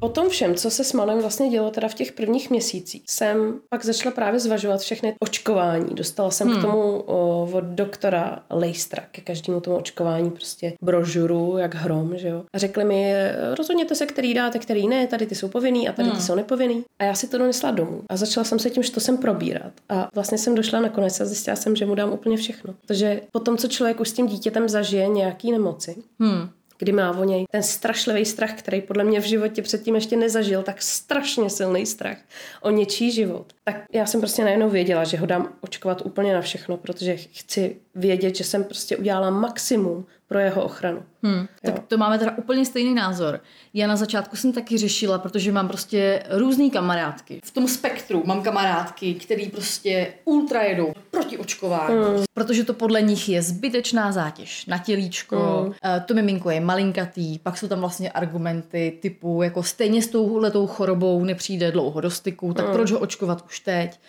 Po tom všem, co se s malým vlastně dělo teda v těch prvních měsících, jsem pak začala právě zvažovat všechny očkování. Dostala jsem hmm. k tomu o, od doktora Lejstra ke každému tomu očkování prostě brožuru, jak hrom, že jo. A řekli mi, rozhodněte se, který dáte, který ne, tady ty jsou povinný a tady hmm. ty jsou nepovinný. A já si to donesla domů. A začala jsem se tím, že to jsem probírat. A vlastně jsem došla nakonec a zjistila jsem, že mu dám úplně všechno. Protože po tom, co člověk už s tím dítětem zažije nějaký nemoci, Hmm. Kdy má o něj ten strašlivý strach, který podle mě v životě předtím ještě nezažil, tak strašně silný strach o něčí život. Tak já jsem prostě najednou věděla, že ho dám očkovat úplně na všechno, protože chci vědět, že jsem prostě udělala maximum pro jeho ochranu. Hmm, tak to máme teda úplně stejný názor. Já na začátku jsem taky řešila, protože mám prostě různý kamarádky. V tom spektru mám kamarádky, který prostě ultra jedou proti očkování, hmm. protože to podle nich je zbytečná zátěž na tělíčko, hmm. to miminko je malinkatý, pak jsou tam vlastně argumenty typu, jako stejně s touhletou chorobou nepřijde dlouho do styku, tak hmm. proč ho očkovat už teď?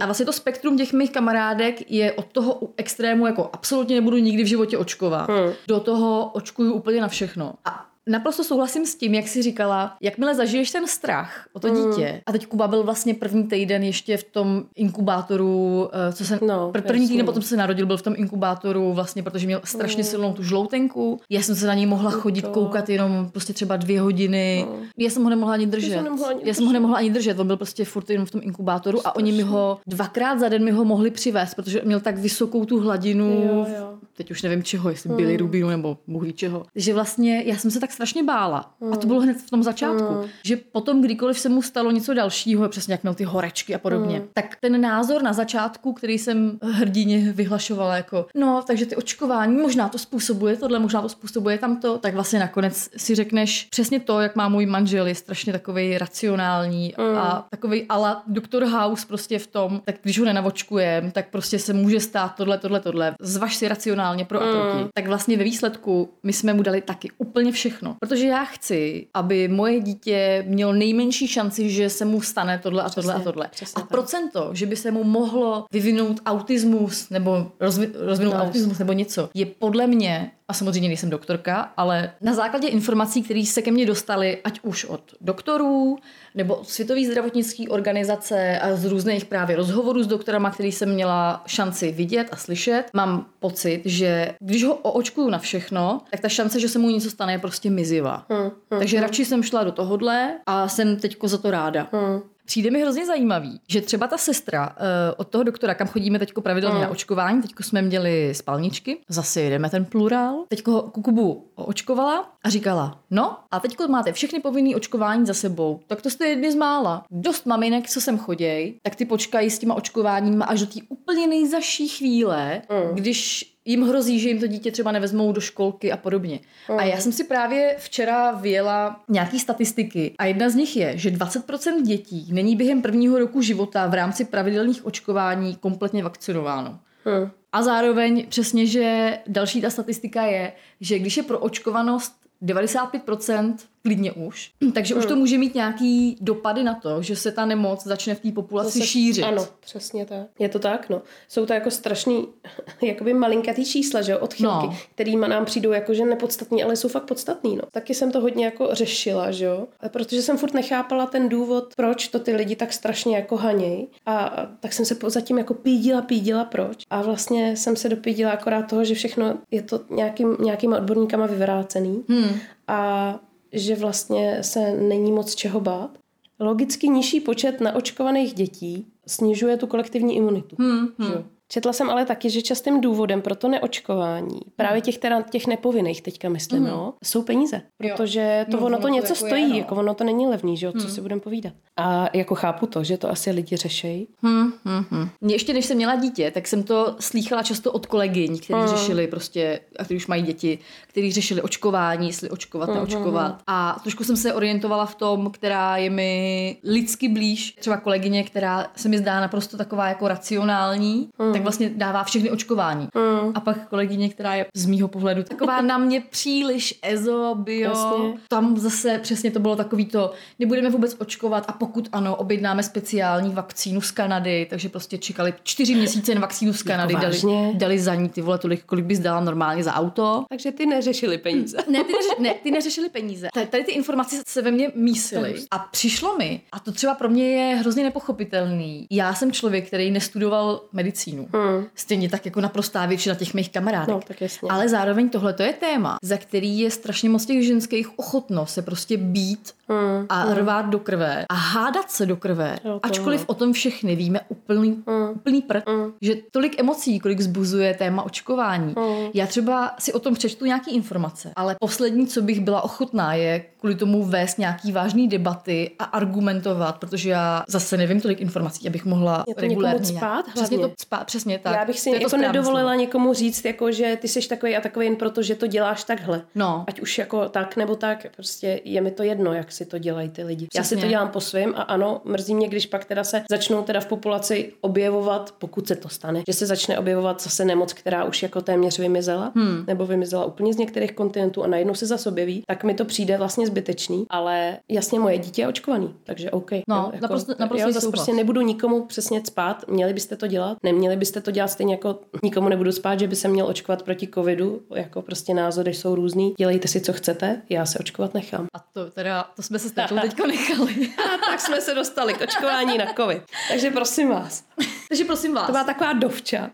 A vlastně to spektrum těch mých kamarádek je od toho extrému, jako absolutně nebudu nikdy v životě očkovat, hmm. do toho očkuju úplně na všechno. A Naprosto souhlasím s tím, jak jsi říkala, jakmile zažiješ ten strach o to mm. dítě, a teď Kuba byl vlastně první týden ještě v tom inkubátoru, eh, co se no, pr- první týden potom se narodil, byl v tom inkubátoru vlastně, protože měl strašně mm. silnou tu žloutenku. Já jsem se na něj mohla chodit, to. koukat jenom prostě třeba dvě hodiny. No. Já jsem ho nemohla ani držet. Jsem nemohla ani Já jsem ho nemohla ani držet, on byl prostě furt jenom v tom inkubátoru Strašný. a oni mi ho dvakrát za den mi ho mohli přivést, protože měl tak vysokou tu hladinu, jo, jo. Teď už nevím čeho, jestli byli mm. rubínu nebo bůh ví čeho. Takže vlastně já jsem se tak strašně bála. Mm. A to bylo hned v tom začátku. Mm. Že potom, kdykoliv se mu stalo něco dalšího, přesně jak měl ty horečky a podobně, mm. tak ten názor na začátku, který jsem hrdině vyhlašovala jako, no, takže ty očkování, možná to způsobuje tohle, možná to způsobuje tamto, tak vlastně nakonec si řekneš přesně to, jak má můj manžel, je strašně takový racionální mm. a takový ala doktor House prostě v tom, tak když ho nenavočkujem, tak prostě se může stát tohle, tohle, tohle. Zvaž si racionálně pro a proti. Mm. Tak vlastně ve výsledku my jsme mu dali taky úplně všechno. Protože já chci, aby moje dítě mělo nejmenší šanci, že se mu stane tohle a tohle přesně, a tohle. Přesně a tak. procento, že by se mu mohlo vyvinout autismus nebo rozvi- rozvinout no, autismus nebo něco, je podle mě a samozřejmě nejsem doktorka, ale na základě informací, které se ke mně dostaly, ať už od doktorů, nebo od Světové zdravotnické organizace a z různých právě rozhovorů s doktorama, který jsem měla šanci vidět a slyšet, mám pocit, že když ho oočkuju na všechno, tak ta šance, že se mu něco stane, je prostě mizivá. Hmm, hmm, Takže hmm. radši jsem šla do tohohle a jsem teďko za to ráda. Hmm. Přijde mi hrozně zajímavý, že třeba ta sestra uh, od toho doktora, kam chodíme teď pravidelně mm. na očkování, teď jsme měli spalničky, zase jedeme ten plurál, teď ho Kukubu očkovala a říkala, no a teď máte všechny povinné očkování za sebou, tak to jste jedny z mála. Dost maminek, co sem choděj, tak ty počkají s těma očkováníma až do té úplně nejzaší chvíle, mm. když jim hrozí, že jim to dítě třeba nevezmou do školky a podobně. Mm. A já jsem si právě včera vyjela nějaký statistiky a jedna z nich je, že 20% dětí není během prvního roku života v rámci pravidelných očkování kompletně vakcinováno. Mm. A zároveň přesně, že další ta statistika je, že když je pro očkovanost 95% klidně už. Takže hmm. už to může mít nějaký dopady na to, že se ta nemoc začne v té populaci Zase, šířit. Ano, přesně tak. Je to tak, no. Jsou to jako strašný, jakoby malinkatý čísla, že jo, odchylky, no. který nám přijdou jako, že nepodstatný, ale jsou fakt podstatný, no. Taky jsem to hodně jako řešila, že jo, protože jsem furt nechápala ten důvod, proč to ty lidi tak strašně jako haněj. A, a tak jsem se zatím jako pídila, pídila, proč. A vlastně jsem se dopídila akorát toho, že všechno je to nějakým, nějakýma odborníkama vyvrácený. Hmm. A že vlastně se není moc čeho bát. Logicky nižší počet naočkovaných dětí snižuje tu kolektivní imunitu. Hmm, hmm. Četla jsem ale taky, že častým důvodem pro to neočkování, právě těch, teda, těch nepovinných teďka myslím, mm. no, jsou peníze. Protože to no, ono to něco jako stojí, je, no. jako ono to není levný, že jo, co mm. si budeme povídat. A jako chápu to, že to asi lidi řešejí. Hmm, hmm, hmm. Ještě než jsem měla dítě, tak jsem to slýchala často od kolegyň, kteří mm. řešili prostě, a kteří už mají děti, kteří řešili očkování, jestli očkovat, mm, neočkovat. Mm, a trošku jsem se orientovala v tom, která je mi lidsky blíž. Třeba kolegyně, která se mi zdá naprosto taková jako racionální, mm tak vlastně dává všechny očkování. Mm. A pak kolegyně, která je z mýho pohledu taková na mě příliš ezo, bio. Jasně. Tam zase přesně to bylo takový to, nebudeme vůbec očkovat a pokud ano, objednáme speciální vakcínu z Kanady, takže prostě čekali čtyři měsíce na vakcínu z jako Kanady, jako dali, dali za ní ty vole tolik, kolik bys dala normálně za auto. Takže ty neřešili peníze. ne, ty, neři, ne, ty neřešili peníze. Tady, tady ty informace se ve mně mísily a přišlo mi, a to třeba pro mě je hrozně nepochopitelný. Já jsem člověk, který nestudoval medicínu. Hmm. Stejně tak jako naprostá většina těch mých kamarádek. No, tak jasně. Ale zároveň tohle to je téma, za který je strašně moc těch ženských ochotno se prostě být hmm. a hmm. rvát do krve a hádat se do krve. Jo, to Ačkoliv jo. o tom všechny víme úplný, Hmm. úplný prd, že tolik emocí, kolik zbuzuje téma očkování. Hmm. Já třeba si o tom přečtu nějaký informace, ale poslední, co bych byla ochotná, je kvůli tomu vést nějaký vážný debaty a argumentovat, protože já zase nevím tolik informací, abych mohla Je regulérně. cpát Přesně to cpát, přesně tak. Já bych si To je jako nedovolila slovo. někomu říct, jako, že ty jsi takový a takový jen proto, že to děláš takhle. No. Ať už jako tak nebo tak, prostě je mi to jedno, jak si to dělají ty lidi. Já si Přesně. to dělám po svém a ano, mrzí mě, když pak teda se začnou teda v populaci objevovat, pokud se to stane, že se začne objevovat zase nemoc, která už jako téměř vymizela, hmm. nebo vymizela úplně z některých kontinentů a najednou se zase objeví, tak mi to přijde vlastně zbytečný, ale jasně moje dítě je očkovaný, takže OK. No, jo, jako, naprosto- naprostý jo, zase prostě nebudu nikomu přesně spát, měli byste to dělat, neměli byste to dělat stejně jako nikomu nebudu spát, že by se měl očkovat proti covidu, jako prostě názory jsou různý, dělejte si, co chcete, já se očkovat nechám. A to teda, to jsme se s Tetou teďko nechali. A tak jsme se dostali k očkování na covid. Takže prosím vás, Takže prosím vás. to byla taková dovča.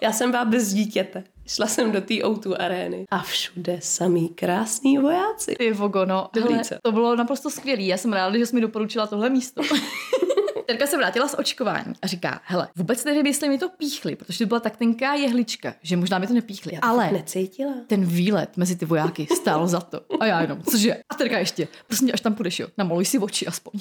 Já jsem byla bez dítěte. Šla jsem do té O2 arény a všude samý krásný vojáci. Ty vogo, no. Hele, to bylo naprosto skvělý. Já jsem ráda, že jsi mi doporučila tohle místo. Terka se vrátila z očkování a říká, hele, vůbec nevím, jestli mi to píchli, protože to byla tak tenká jehlička, že možná mi to nepíchli. Já to Ale necítila. ten výlet mezi ty vojáky stál za to. A já jenom, cože? A Terka ještě, prostě až tam půjdeš, jo, namoluj si oči aspoň.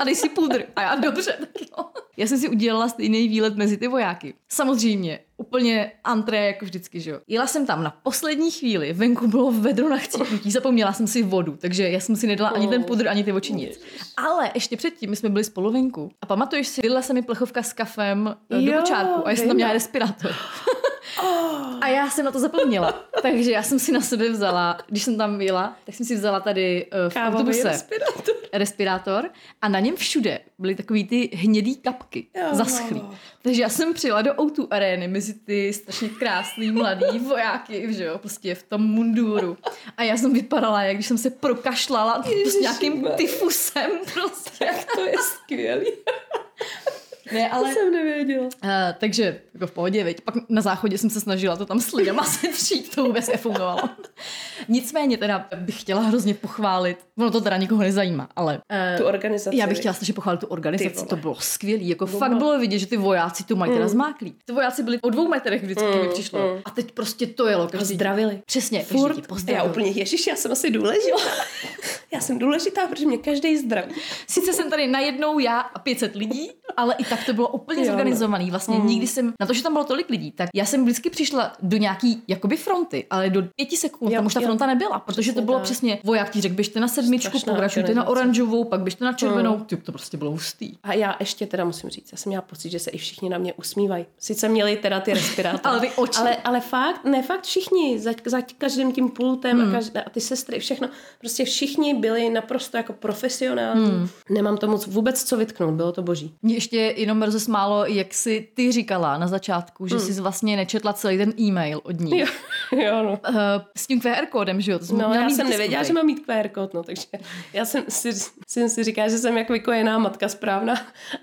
A dej si pudr. A já, dobře, tak jo. Já jsem si udělala stejný výlet mezi ty vojáky. Samozřejmě, úplně antré jako vždycky, že jo. Jela jsem tam na poslední chvíli, venku bylo vedro na chcípnutí, zapomněla jsem si vodu, takže já jsem si nedala ani ten pudr, ani ty oči nic. Ale ještě předtím my jsme byli spolu venku. A pamatuješ si, vylila se mi plechovka s kafem eh, do Jo, kočárku a já jsem tam měla respirátor. A já jsem na to zapomněla. Takže já jsem si na sebe vzala, když jsem tam jela, tak jsem si vzala tady uh, v Kávový autobuse respirátor. respirátor a na něm všude byly takový ty hnědý kapky Jo. zaschlý. Takže já jsem přijela do O2 arény mezi ty strašně krásný mladý vojáky, že jo, prostě v tom munduru. A já jsem vypadala, jak když jsem se prokašlala s nějakým Ježišmarja. tyfusem prostě. To je skvělý. Ne, Ale... ale... jsem nevěděla. Uh, takže jako v pohodě, veď. Pak na záchodě jsem se snažila to tam s lidama se třít, to vůbec nefungovalo. Nicméně teda bych chtěla hrozně pochválit, ono to teda nikoho nezajímá, ale uh, Tu organizaci. já bych chtěla strašně pochválit tu organizaci, to bylo skvělý, jako Bylo. fakt bylo vidět, že ty vojáci tu mají teda zmáklí. Ty vojáci byli o dvou metrech vždycky mi přišlo. A teď prostě to jelo, každý Pozdravili. Přesně, Furt. tě Já úplně, ježiš, já jsem asi důležitá. já jsem důležitá, protože mě každý zdraví. Sice jsem tady najednou já a 500 lidí, ale i tak to bylo úplně Jo, no. zorganizovaný. Vlastně Hmm. nikdy jsem, na to, že tam bylo tolik lidí, tak já jsem vždycky přišla do nějaký jakoby fronty, ale do pěti sekund Jo, tam už ta jo. fronta nebyla, protože Přesně to bylo tak. přesně voják ti řekl, běžte na sedmičku, Strašná pokračujte na oranžovou, pak běžte na červenou. Ty, to prostě bylo hustý. A já ještě teda musím říct, já jsem měla pocit, že se i všichni na mě usmívají. Sice měli teda ty respirátory. Ale ty oči. Ale, ale fakt, ne fakt všichni, za, za každým tím pultem hmm. a, každé, a ty sestry, všechno. Prostě všichni byli naprosto jako profesionální. Hmm. Nemám tomu vůbec co vytknout, bylo to boží. Mě ještě jenom rozesmálo, jak si ty říkala na začátku, že jsi vlastně nečetla celý ten e-mail od ní. Jo, jo no. Uh, s tím QR kódem, že jo? To No, já jsem nevěděla, že mám mít QR kód, no, takže já jsem si, jsem si říkala, že jsem jako vykojená matka správná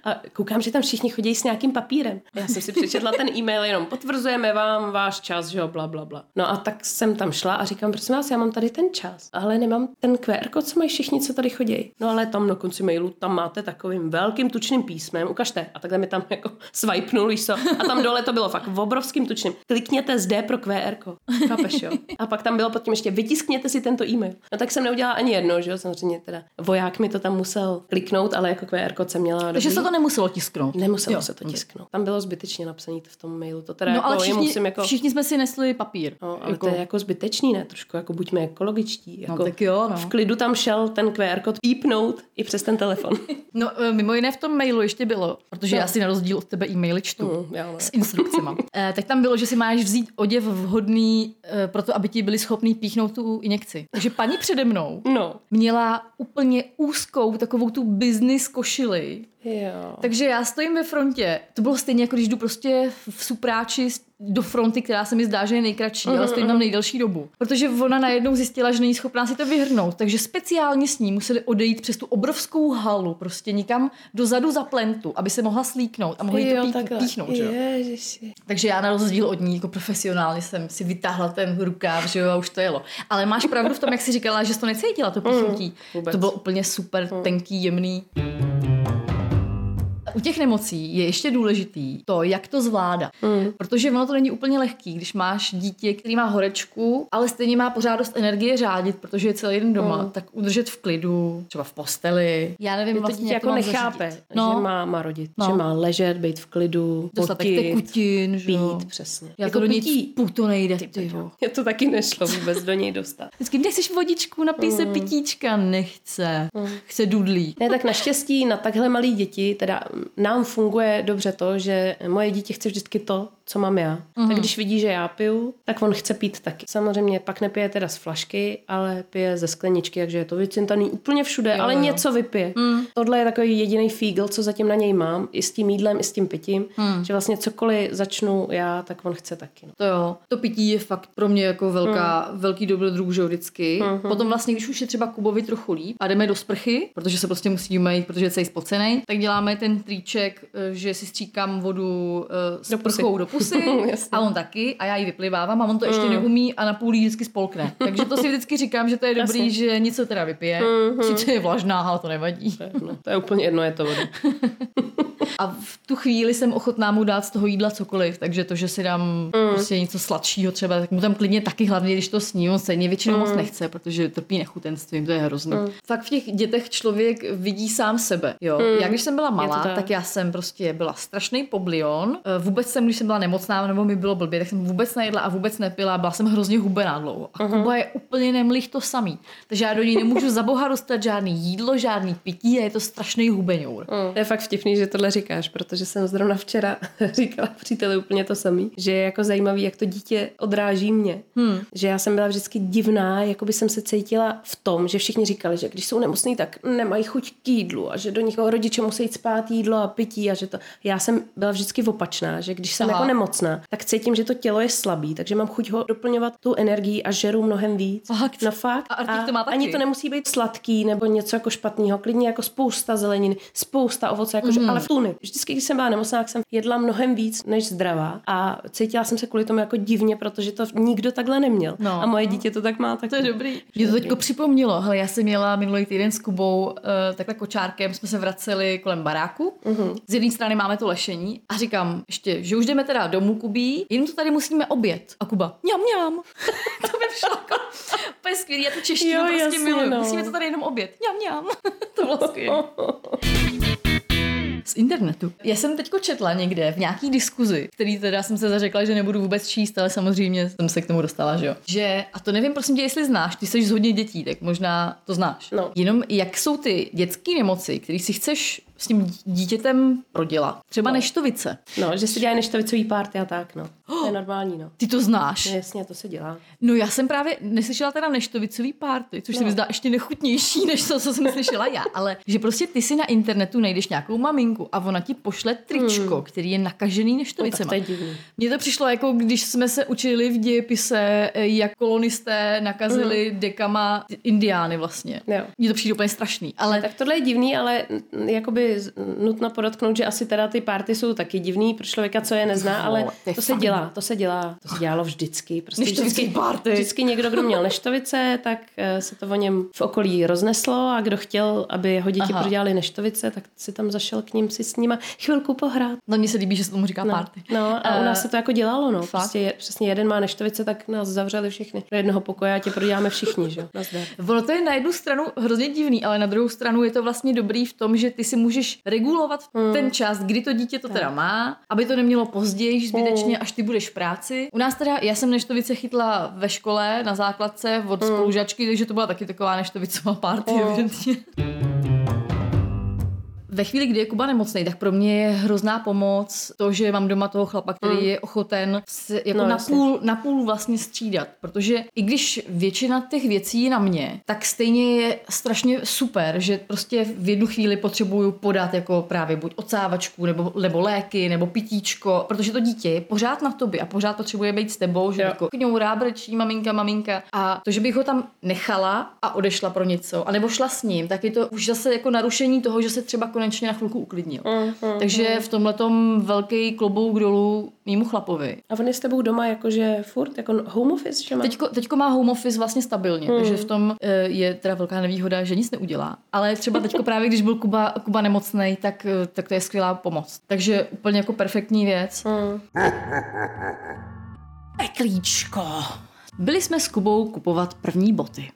a koukám, že tam všichni chodí s nějakým papírem. Já jsem si přečetla ten e-mail jenom, potvrzujeme vám váš čas, že jo, bla, bla, bla. No a tak jsem tam šla a říkám, prosím vás, já mám tady ten čas, ale nemám ten QR kód, co mají všichni, co tady chodí. No ale tam na konci mailu, tam máte takovým velkým tučným písmem, ukažte. A takhle mi tam jako swipenul, víš co. A tam dole to bylo fakt v obrovským tučným. Klikněte zde pro QR. Chápeš, jo? A pak tam bylo pod tím ještě, vytiskněte si tento e-mail. No tak jsem neudělala ani jedno, že jo, samozřejmě teda. Voják mi to tam musel kliknout, ale jako QR kód jsem měla. Takže dobrý. se to nemuselo tisknout. Nemuselo Jo, se to tisknout. Tam bylo zbytečně napsané v tom mailu. To teda No jako, ale všichni, musím jako... všichni jsme si nesli papír. No, ale jako, to je jako zbytečný, ne? Trošku jako buďme ekologičtí. Jako tak jo, no. V klidu tam šel ten QR kód pípnout i přes ten telefon. No, e, mimo jiné v tom mailu ještě bylo, protože No. já si na rozdíl od tebe e-maily čtu Mm, já ne. s instrukcemi. e, tak tam bylo, že si máš vzít oděv vhodný e, pro to, aby ti byli schopní píchnout tu injekci. Takže paní přede mnou No. měla úplně úzkou takovou tu business košili, Jo. Takže já stojím ve frontě. To bylo stejně, jako když jdu prostě v supráči do fronty, která se mi zdá, že je nejkratší, ale stojím tam nejdelší dobu. Protože ona najednou zjistila, že není schopná si to vyhrnout. Takže speciálně s ní museli odejít přes tu obrovskou halu, prostě nikam dozadu za plentu, aby se mohla slíknout a mohla jí to takhle. píchnout. Že? jo? Ježiši. Takže já na rozdíl od ní jako profesionálně jsem si vytáhla ten rukáv, že jo, a už to jelo. Ale máš pravdu v tom, jak jsi říkala, že jsi to necítila, to píchnutí. vůbec. to bylo úplně super tenký, jemný. U těch nemocí je ještě důležitý to, jak to zvládá. Mm. Protože ono to není úplně lehký, když máš dítě, který má horečku, ale stejně má pořád dost energie řádit, protože je celý den doma, tak udržet v klidu, třeba v posteli. Já nevím To vlastně, dítě jak to jako nechápe, zařídit. no. že má, má rodit, No. že má ležet, být v klidu, Dostatek potit, tekutin, že pít, přesně. Já jako to do pití. ní pů, to nejde, ty. Mně to taky nešlo vůbec do něj dostat. Vždycky nechceš vodičku, napij se pitíčka, nechce. Chce dudlí. Ne, tak naštěstí na takhle malý děti, teda nám funguje dobře to, že moje dítě chce vždycky to, co mám já. Mm. Tak když vidí, že já piju, tak on chce pít taky. Samozřejmě pak nepije teda z flašky, ale pije ze skleničky, takže je to vycintaný úplně všude, jo, ale jo. něco vypije. Mm. Tohle je takový jediný fígl, co zatím na něj mám, i s tím jídlem, i s tím pitím, mm. že vlastně cokoliv začnu já, tak on chce taky. No. To jo, to pití je fakt pro mě jako velká, mm. velký dobrodruh, že vždycky. Mm-hmm. Potom vlastně, když už je třeba Kubovi trochu líp a jdeme do sprchy, protože se prostě musíme jít, protože je celý spocený, tak děláme ten triček, eh, že si stříkám vodu uh, s Do prchou do pusy Jasně. a on taky a já ji vyplivávám a on to ještě neumí a na půl vždycky spolkne. Takže to si vždycky říkám, že to je dobrý, Jasně. že něco teda vypije. Sice je vlažná, ale to nevadí. No, to je úplně jedno, je to voda. A v tu chvíli jsem ochotná mu dát z toho jídla cokoliv, takže to, že si dám mm. prostě něco sladšího třeba, tak mu tam klidně taky hlavně, když to sní, on stejně většinou mm. moc nechce, protože trpí nechutenstvím, to je hrozné. Mm. Fakt v těch dětech člověk vidí sám sebe, jo. Mm. Já když jsem byla malá, tak. tak. já jsem prostě byla strašný poblion. Eh, Vůbec jsem, když jsem byla nemocná nebo mi bylo blbě, tak jsem vůbec nejedla a vůbec nepila, byla jsem hrozně hubená dlouho. A Kuba je úplně nemlich to samý. Takže já do ní nemůžu za boha dostat žádný jídlo, žádný pití a je to strašný hubeňour. Mm. To je fakt vtipný, že tohle říkáš, protože jsem zrovna včera říkala příteli úplně to samý, že je jako zajímavý, jak to dítě odráží mě. Hmm. Že já jsem byla vždycky divná, jako by jsem se cítila v tom, že všichni říkali, že když jsou nemocní, tak nemají chuť k jídlu a že do nich rodiče musí jít spát jídlo a pití a že to. Já jsem byla vždycky opačná, že když jsem Aha. jako nemocná, tak cítím, že to tělo je slabý, takže mám chuť ho doplňovat tu energii a žeru mnohem víc. Fakt? No fakt. A Artík to má taky. ani to nemusí být sladký nebo něco jako špatného, klidně jako spousta zeleniny, spousta ovoce, Mhm. mm. ale v tuny. Vždycky, když jsem byla nemocná, tak jsem jedla mnohem víc než zdravá a cítila jsem se kvůli tomu jako divně, protože to nikdo takhle neměl. No. A moje dítě to tak má taky. To je dobrý. Mě to teďko připomnělo. Hele, já jsem měla minulý týden s Kubou uh, takhle kočárkem, jsme se vraceli kolem baráku. Uh-huh. Z jedné strany máme to lešení a říkám ještě, že už jdeme teda domů Kubí, jenom to tady musíme obět. A Kuba, mňam, mňam. to mi přišlo jako úplně skvělý, já tu češtinu Jo, prostě jasně, miluju. no. Musíme to tady jenom obět. Mňam, mňam. to bylo skvělé. Z internetu. Já jsem teďko četla někde v nějaký diskuzi, který teda jsem se zařekla, že nebudu vůbec číst, ale samozřejmě jsem se k tomu dostala, že jo. Že, a to nevím, prosím tě, jestli znáš, ty jsi z hodně dětí, tak možná to znáš. No. Jenom jak jsou ty dětské nemoci, které si chceš s tím dítětem prodělat. Třeba no. neštovice. No, že si dělají neštovicový párty a tak, no. To je normální, no. Ty to znáš. No, Jasně, to se dělá. No já jsem právě neslyšela teda neštovicový párty, což no. se mi zdá ještě nechutnější, než to, co jsem slyšela já, ale že prostě ty si na internetu najdeš nějakou maminku a ona ti pošle tričko, hmm. který je nakažený No, tak neštovicema. to je divný. Mně to přišlo jako, když jsme se učili v dějepise, eh, jak kolonisté nakazili mm. dekama indiány vlastně. Jo. Mně to přijde úplně strašný, ale Tak tohle je divný, ale mm, jakoby nutno podotknout, že asi teda ty párty jsou taky divný pro člověka, co je nezná, No, ale to se dělá, to se dělá, to se dělalo vždycky. Prostě vždycky, párty. vždycky někdo, kdo měl neštovice, tak eh, se to o něm v okolí rozneslo a kdo chtěl, aby jeho děti Aha. prodělali neštovice, tak si tam zašel k ním si s nima chvilku pohrát. no mně se líbí, že se tomu říká No, párty. no a u nás se to jako dělalo, no. fakt? Prostě je, přesně jeden má neštovice, tak nás zavřeli všichni do jednoho pokoje a tě proděláme všichni, že. Ono to je na jednu stranu hrozně divný, ale na druhou stranu je to vlastně dobrý v tom, že ty si můžeš regulovat Hmm. ten čas, kdy to dítě to teda má, aby to nemělo později zbytečně, až ty budeš v práci. U nás teda, já jsem neštovice chytla ve škole na základce od Hmm. spolužačky, takže to byla taky taková neštovicová party, evidentně. Ve chvíli, kdy je Kuba nemocný, tak pro mě je hrozná pomoc to, že mám doma toho chlapa, který mm. je ochoten se jako No, napůl, napůl vlastně střídat. Protože i když většina těch věcí je na mě, tak stejně je strašně super, že prostě v jednu chvíli potřebuju podat jako právě buď odsávačku, nebo, nebo léky, nebo pitíčko, protože to dítě je pořád na tobě a pořád potřebuje být s tebou, že Jo. jako kňourá, brečí, maminka, maminka. A to, že bych ho tam nechala a odešla pro něco, anebo šla s ním, tak je to už zase jako narušení toho, že se třeba konečně na chvilku uklidnil. Mm, Takže v tomhle velký klobouk dolů mýmu chlapovi. A on je s tebou doma jakože furt, jako home office, že má? Teďko, teďko má home office vlastně stabilně, Hmm. takže v tom eh, je teda velká nevýhoda, že nic neudělá. Ale třeba teďko právě, když byl Kuba, Kuba nemocný, tak, eh, tak to je skvělá pomoc. Takže úplně jako perfektní věc. Mm. Peklíčko. Byli jsme s Kubou kupovat první boty.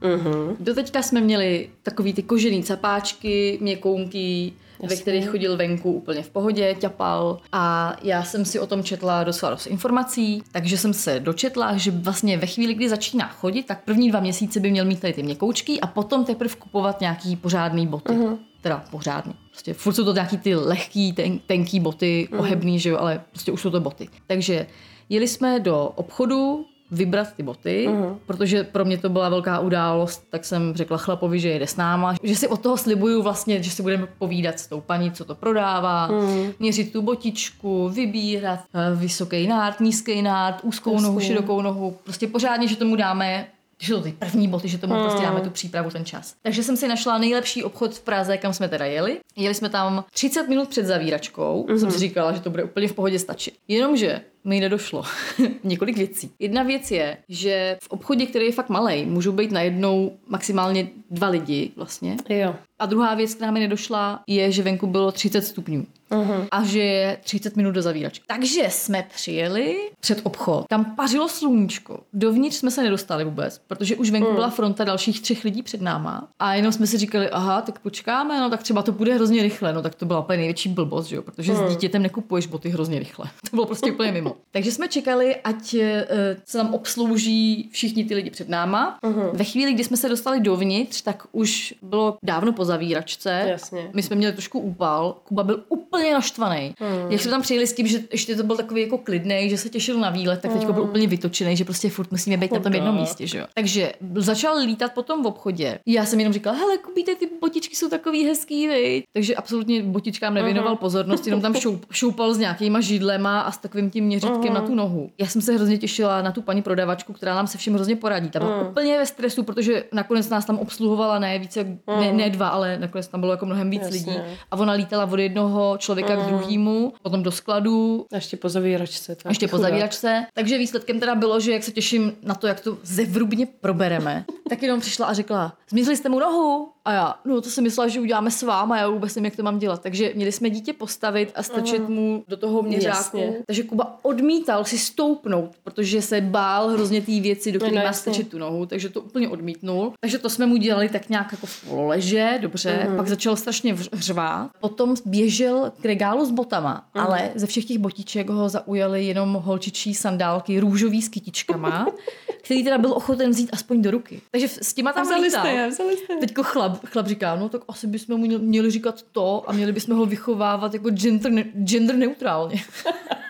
Mhm. Doteďka jsme měli takový ty kožený capáčky, měkounký, ve Jasně. kterých chodil venku úplně v pohodě, ťapal. A já jsem si o tom četla docela dost informací, takže jsem se dočetla, že vlastně ve chvíli, kdy začíná chodit, tak první dva měsíce by měl mít tady ty měkoučky a potom teprve kupovat nějaký pořádný boty. Mhm. Teda pořádný. Prostě furt jsou to nějaký ty lehký, ten, tenký boty, Mhm. ohebný, že jo, ale prostě už jsou to boty. Takže jeli jsme do obchodu, vybrat ty boty, Mhm. protože pro mě to byla velká událost, tak jsem řekla chlapovi, že jede s náma, že si od toho slibuju vlastně, že si budeme povídat s tou paní, co to prodává, Mhm. měřit tu botičku, vybírat eh, vysoký nárt, nízký nárt, úzkou nohu, širokou nohu, prostě pořádně, že tomu dáme že to ty první boty, že tomu Hmm. prostě dáme tu přípravu, ten čas. Takže jsem si našla nejlepší obchod v Praze, kam jsme teda jeli. Jeli jsme tam 30 minut před zavíračkou. Mm-hmm. Jsem si říkala, že to bude úplně v pohodě stačit. Jenomže mi nedošlo několik věcí. Jedna věc je, že v obchodě, který je fakt malý, můžou být najednou maximálně dva lidi vlastně. Jo. A druhá věc, která mi nedošla, je, že venku bylo 30 stupňů. Mhm. A že je 30 minut do zavíračky. Takže jsme přijeli před obchod. Tam pařilo sluníčko. Dovnitř jsme se nedostali vůbec, protože už venku byla fronta dalších třech lidí před náma. A jenom jsme si říkali, aha, tak počkáme, no tak třeba to bude hrozně rychle. No tak to byla úplně největší blbost, že jo? protože s dítětem nekupuješ boty hrozně rychle. To bylo prostě úplně mimo. Takže jsme čekali, ať eh, se nám obslouží všichni ty lidi před náma. Ve chvíli, kdy jsme se dostali dovnitř, tak už bylo dávno po zavíračce. Jasně. My jsme měli trošku úpal. Kuba byl úplně naštvaný. Hmm. Jak jsme tam přijeli s tím, že ještě to byl takový jako klidný, že se těšil na výlet, tak teďko byl úplně vytočený, že prostě furt musíme být na tom jednom místě, že jo. Takže začal lítat potom v obchodě. Já jsem jenom říkala, hele, Kubíte, ty botičky jsou takový hezký, vej. Takže absolutně botičkám nevěnoval pozornost, jenom tam šoup, šoupal s nějakýma židlema a s takovým tím měřítkem na tu nohu. Já jsem se hrozně těšila na tu paní prodavačku, která nám se všem hrozně poradí. Ta byla úplně ve stresu, protože nakonec nás tam obsluhovala ne více, ne, ne dva, ale nakonec tam bylo jako mnohem víc Jasně. lidí. A ona lítala od jednoho člověka k druhému, potom do skladu, A ještě po zavíračce. Tak ještě po zavíračce. Takže výsledkem teda bylo, že jak se těším na to, jak to zevrubně probereme, tak jenom přišla a řekla, zmizli jste mu nohu? A já, no to jsem myslela, že uděláme s váma, já vůbec nevím, jak to mám dělat. Takže měli jsme dítě postavit a strčit mu do toho měřáku. Jasně. Takže Kuba odmítal si stoupnout, protože se bál hrozně té věci, do které No, má strčit tu nohu, takže to úplně odmítnul. Takže to jsme mu dělali tak nějak jako v pololeže, dobře, pak začal strašně řvát. Potom běžel k regálu s botama, ale ze všech těch botiček ho zaujaly jenom holčičí sandálky růžový s kytičkama, který teda byl ochoten vzít aspoň do ruky. Takže s těma tam Vzali lítal. jste je, vzali jste. Teďko chlap, chlap říká, no tak asi bychom mu měl- měli říkat to a měli bychom ho vychovávat jako gender, gender neutrálně.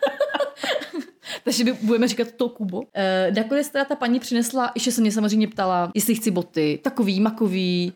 Takže by, budeme říkat to, Kubo. E, nakonec teda ta paní přinesla, ještě se mě samozřejmě ptala, jestli chci boty, takový, makový,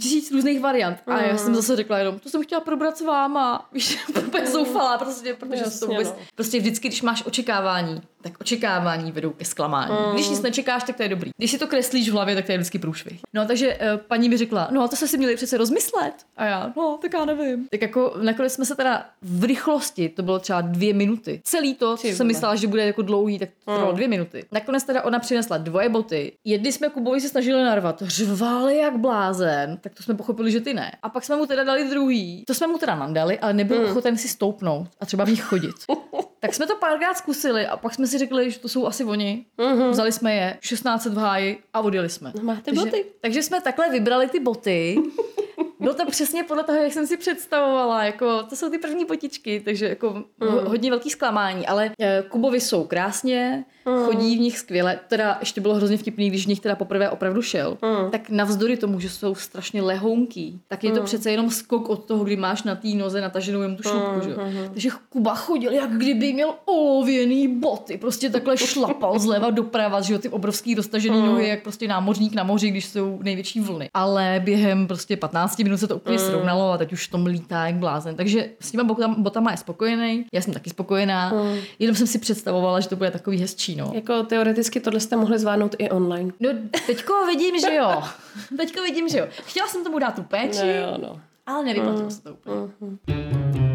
tisíc různých variant. A já jsem zase řekla jenom, to jsem chtěla probrat s váma. Víš, úplně zoufalá prostě, protože se to Jasně, vůbec, no. prostě vždycky, když máš očekávání, tak očekávání vedou ke zklamání. Když nic nečekáš, tak to je dobrý. Když si to kreslíš v hlavě, tak to je vždycky průšvih. No takže uh, paní mi řekla, no a to se si měli přece rozmyslet. A já, no tak já nevím. Tak jako nakonec jsme se teda v rychlosti, to bylo třeba dvě minuty. Celý to, co jsem myslela, že bude jako dlouhý, tak to trvalo dvě minuty. Nakonec teda ona přinesla dvoje boty. Jedny jsme Kubovi se snažili narvat, řvali jak blázen, tak to jsme pochopili, že ty ne. A pak jsme mu teda dali druhý. To jsme mu teda nandali, ale nebyl ochoten si stoupnout a třeba v nich chodit. Tak jsme to párkrát zkusili a pak jsme si řekli, že to jsou asi oni. Vzali jsme je, 16 v háji a odjeli jsme. No, máte takže, boty. takže jsme takhle vybrali ty boty Bylo to přesně podle toho, jak jsem si představovala. Jako, to jsou ty první potičky, takže jako mm. hodně velký zklamání. Ale eh, Kubovi jsou krásně, mm. chodí v nich skvěle. Teda ještě bylo hrozně vtipný, když v nich teda poprvé opravdu šel. Mm. Tak navzdory tomu, že jsou strašně lehounký, tak je to mm. přece jenom skok od toho, kdy máš na té noze nataženou jen tu šlupku. Mm. Že? Mm. Takže Kuba chodil, jak kdyby měl olověný boty. Prostě takhle šlapal zleva doprava, že jo, ty obrovský roztažený mm. nohy, jak prostě námořník na moři, když jsou největší vlny. Ale během prostě 15 minut se to úplně mm. srovnalo a teď už tom lítá jak blázen. Takže s těma botama je spokojený, já jsem taky spokojená. Mm. Jenom jsem si představovala, že to bude takový hezčí. No. Jako teoreticky tohle jste mohli zvládnout i online. No, teďko vidím, že jo. Teďko vidím, že jo. Chtěla jsem tomu dát tu péči, no, jo, no. ale nevyplatilo mm. se to úplně. Mm.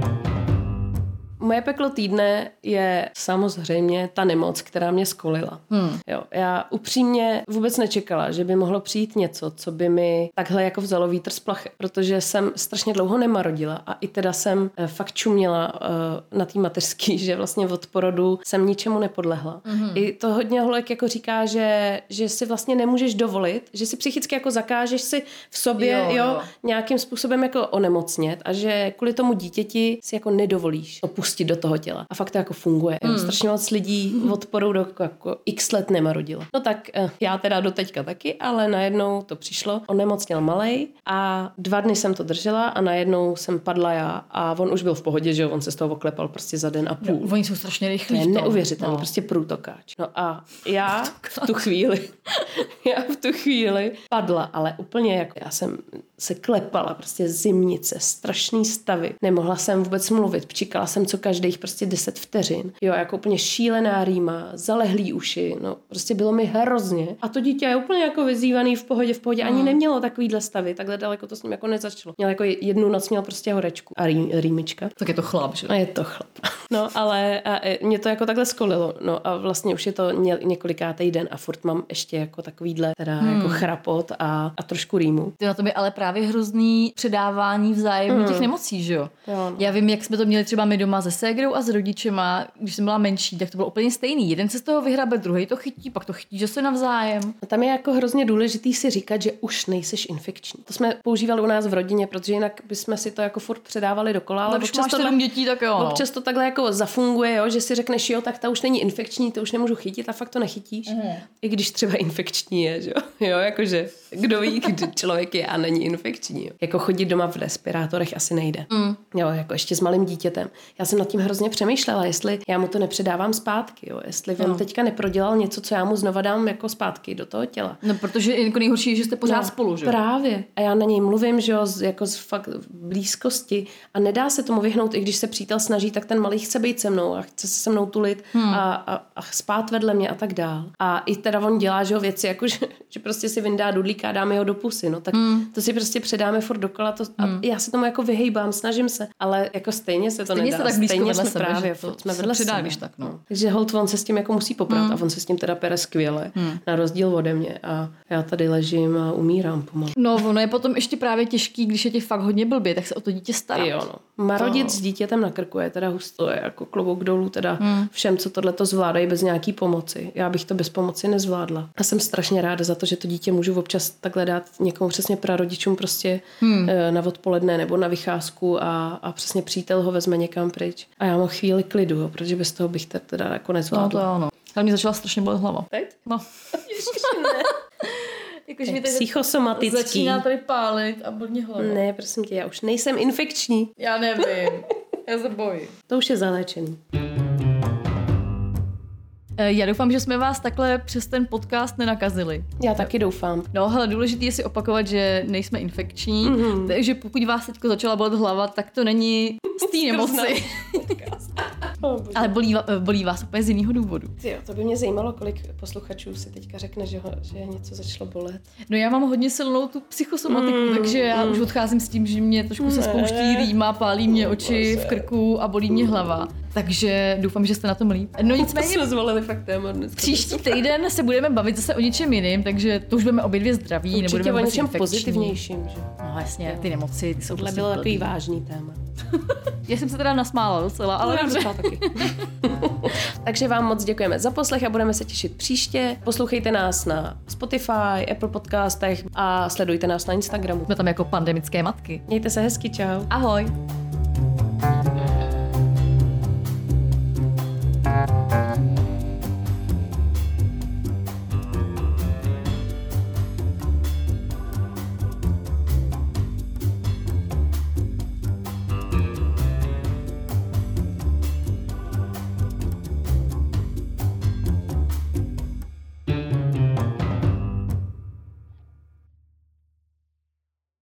Moje peklo týdne je samozřejmě ta nemoc, která mě skolila. Hmm. Jo, já upřímně vůbec nečekala, že by mohlo přijít něco, co by mi takhle jako vzalo vítr z plachy, protože jsem strašně dlouho nemarodila a i teda jsem eh, fakt čuměla uh, na té mateřský, že vlastně od porodu jsem ničemu nepodlehla. Hmm. I to hodně holek jako říká, že, že si vlastně nemůžeš dovolit, že si psychicky jako zakážeš si v sobě jo, jo, jo. nějakým způsobem jako onemocnět a že kvůli tomu dítěti si jako nedovolíš opustit pustit do toho těla. A fakt to jako funguje. Hmm. Strašně moc lidí odporu do jako x let nemarodilo. No tak eh, já teda do teďka taky, ale najednou to přišlo. On nemocněl malej a dva dny jsem to držela a najednou jsem padla já a on už byl v pohodě, že on se z toho oklepal prostě za den a půl. No, oni jsou strašně rychlí. To je neuvěřitelné, no. prostě průtokáč. No a já v tu chvíli, já v tu chvíli padla, ale úplně jako já jsem se klepala, prostě zimnice, strašný stavy. Nemohla jsem vůbec mluvit, pčikala jsem co každých prostě 10 vteřin. Jo, jako úplně šílená rýma, zalehlý uši, no prostě bylo mi hrozně. A to dítě je úplně jako vyzývaný v pohodě, v pohodě, ani mm. nemělo takovýhle stavy, takhle daleko to s ním jako nezačalo. Měl jako jednu noc měl prostě horečku a rý, rýmička. Tak je to chlap, že? A je to chlap. No, ale a, e, mě to jako takhle skolilo. No a vlastně už je to ně, několikátý den a furt mám ještě jako takovýhle teda hmm. jako chrapot a, a trošku rýmu. Ty na to by ale právě hrozný předávání vzájemně hmm. těch nemocí, že jo? jo no. Já vím, jak jsme to měli třeba my doma se ségrou a s rodičema, když jsem byla menší, tak to bylo úplně stejný. Jeden se z toho vyhrabe, druhý to chytí, pak to chytí, že se navzájem. A tam je jako hrozně důležitý si říkat, že už nejseš infekční. To jsme používali u nás v rodině, protože jinak bychom si to jako furt předávali dokola, ale no, občas, to, dětí, tak jo, no. občas to takhle jako zafunguje, jo, že si řekneš, jo, tak ta už není infekční, to už nemůžu chytit a fakt to nechytíš. Mm. I když třeba infekční je, že jo, jo jakože kdo ví, kdy člověk je a není infekční. Jo. Jako chodit doma v respirátorech asi nejde. Mm. Jo, jako ještě s malým dítětem. Já jsem nad tím hrozně přemýšlela, jestli já mu to nepředávám zpátky, jo, jestli on no. teďka neprodělal něco, co já mu znova dám jako zpátky do toho těla. No, protože jako nejhorší je, že jste pořád no, spolu, že? Právě. A já na něj mluvím, že jo, z, jako z fakt blízkosti a nedá se tomu vyhnout, i když se přítel snaží, tak ten malý chce být se mnou a chce se se mnou tulit hmm. a, a, a spát vedle mě a tak dál. A i teda on dělá, že jo, věci, jako že, že prostě si vyndá dudlíka a dáme ho do pusy, no tak hmm. to si prostě předáme furt dokola to, a hmm. já se tomu jako vyhejbám, snažím se, ale jako stejně se to stejně nedá. Se tak stejně jsme sebe, právě, to jsme vedle předá, když tak, no. Takže hold on se s tím jako musí poprat hmm. a on se s tím teda pere skvěle, hmm. na rozdíl ode mě a já tady ležím a umírám pomalu. No, ono je potom ještě právě těžký, když je ti fakt hodně blbě, tak se o to dítě starat. Jo, no. Marodit to... s dítětem na krku je teda husto, je jako klobouk dolů teda hmm. všem, co tohle to zvládají bez nějaký pomoci. Já bych to bez pomoci nezvládla. A jsem strašně ráda za to, že to dítě můžu občas takhle dát někomu přesně prarodičům prostě hmm. Eh, na odpoledne nebo na vycházku a, a přesně přítel ho vezme někam pryč. A já mám chvíli klidu, jo, protože bez toho bych teda jako nezvládla. No to ano. Ale mě začala strašně bolet hlava. Teď? No. Ne. Jakože mi psychosomatický. Začíná tady pálit a bodně hlava. Ne, prosím tě, já už nejsem infekční. Já nevím. já se bojím. To už je zaléčený. Eh, já doufám, že jsme vás takhle přes ten podcast nenakazili. Já taky doufám. No, hele, důležité je si opakovat, že nejsme infekční, mm-hmm. takže pokud vás teď začala bolet hlava, tak to není z té nemoci. Oh, Ale bolí, bolí vás úplně z jiného důvodu. Jo, to by mě zajímalo, kolik posluchačů si teďka řekne, že, ho, že něco začalo bolet. No já mám hodně silnou tu psychosomatiku, mm, takže já mm. už odcházím s tím, že mě trošku se spouští rýma, pálí mě oči v krku a bolí mě hlava. Takže doufám, že jste na tom líp. No nicméně. jsme zvolili fakt téma dneska. Příští týden se budeme bavit zase o něčem jiným, takže to už budeme obě dvě zdraví. Určitě nebudeme o něčem pozitivnějším, že? No jasně, ty nemoci ty jsou Tohle prostě bylo takový vážný téma. Já jsem se teda nasmála docela, ale no, dobře. Taky. Takže vám moc děkujeme za poslech a budeme se těšit příště. Poslouchejte nás na Spotify, Apple podcastech a sledujte nás na Instagramu. Jsme tam jako pandemické matky. Mějte se hezky, čau. Ahoj. Thank you.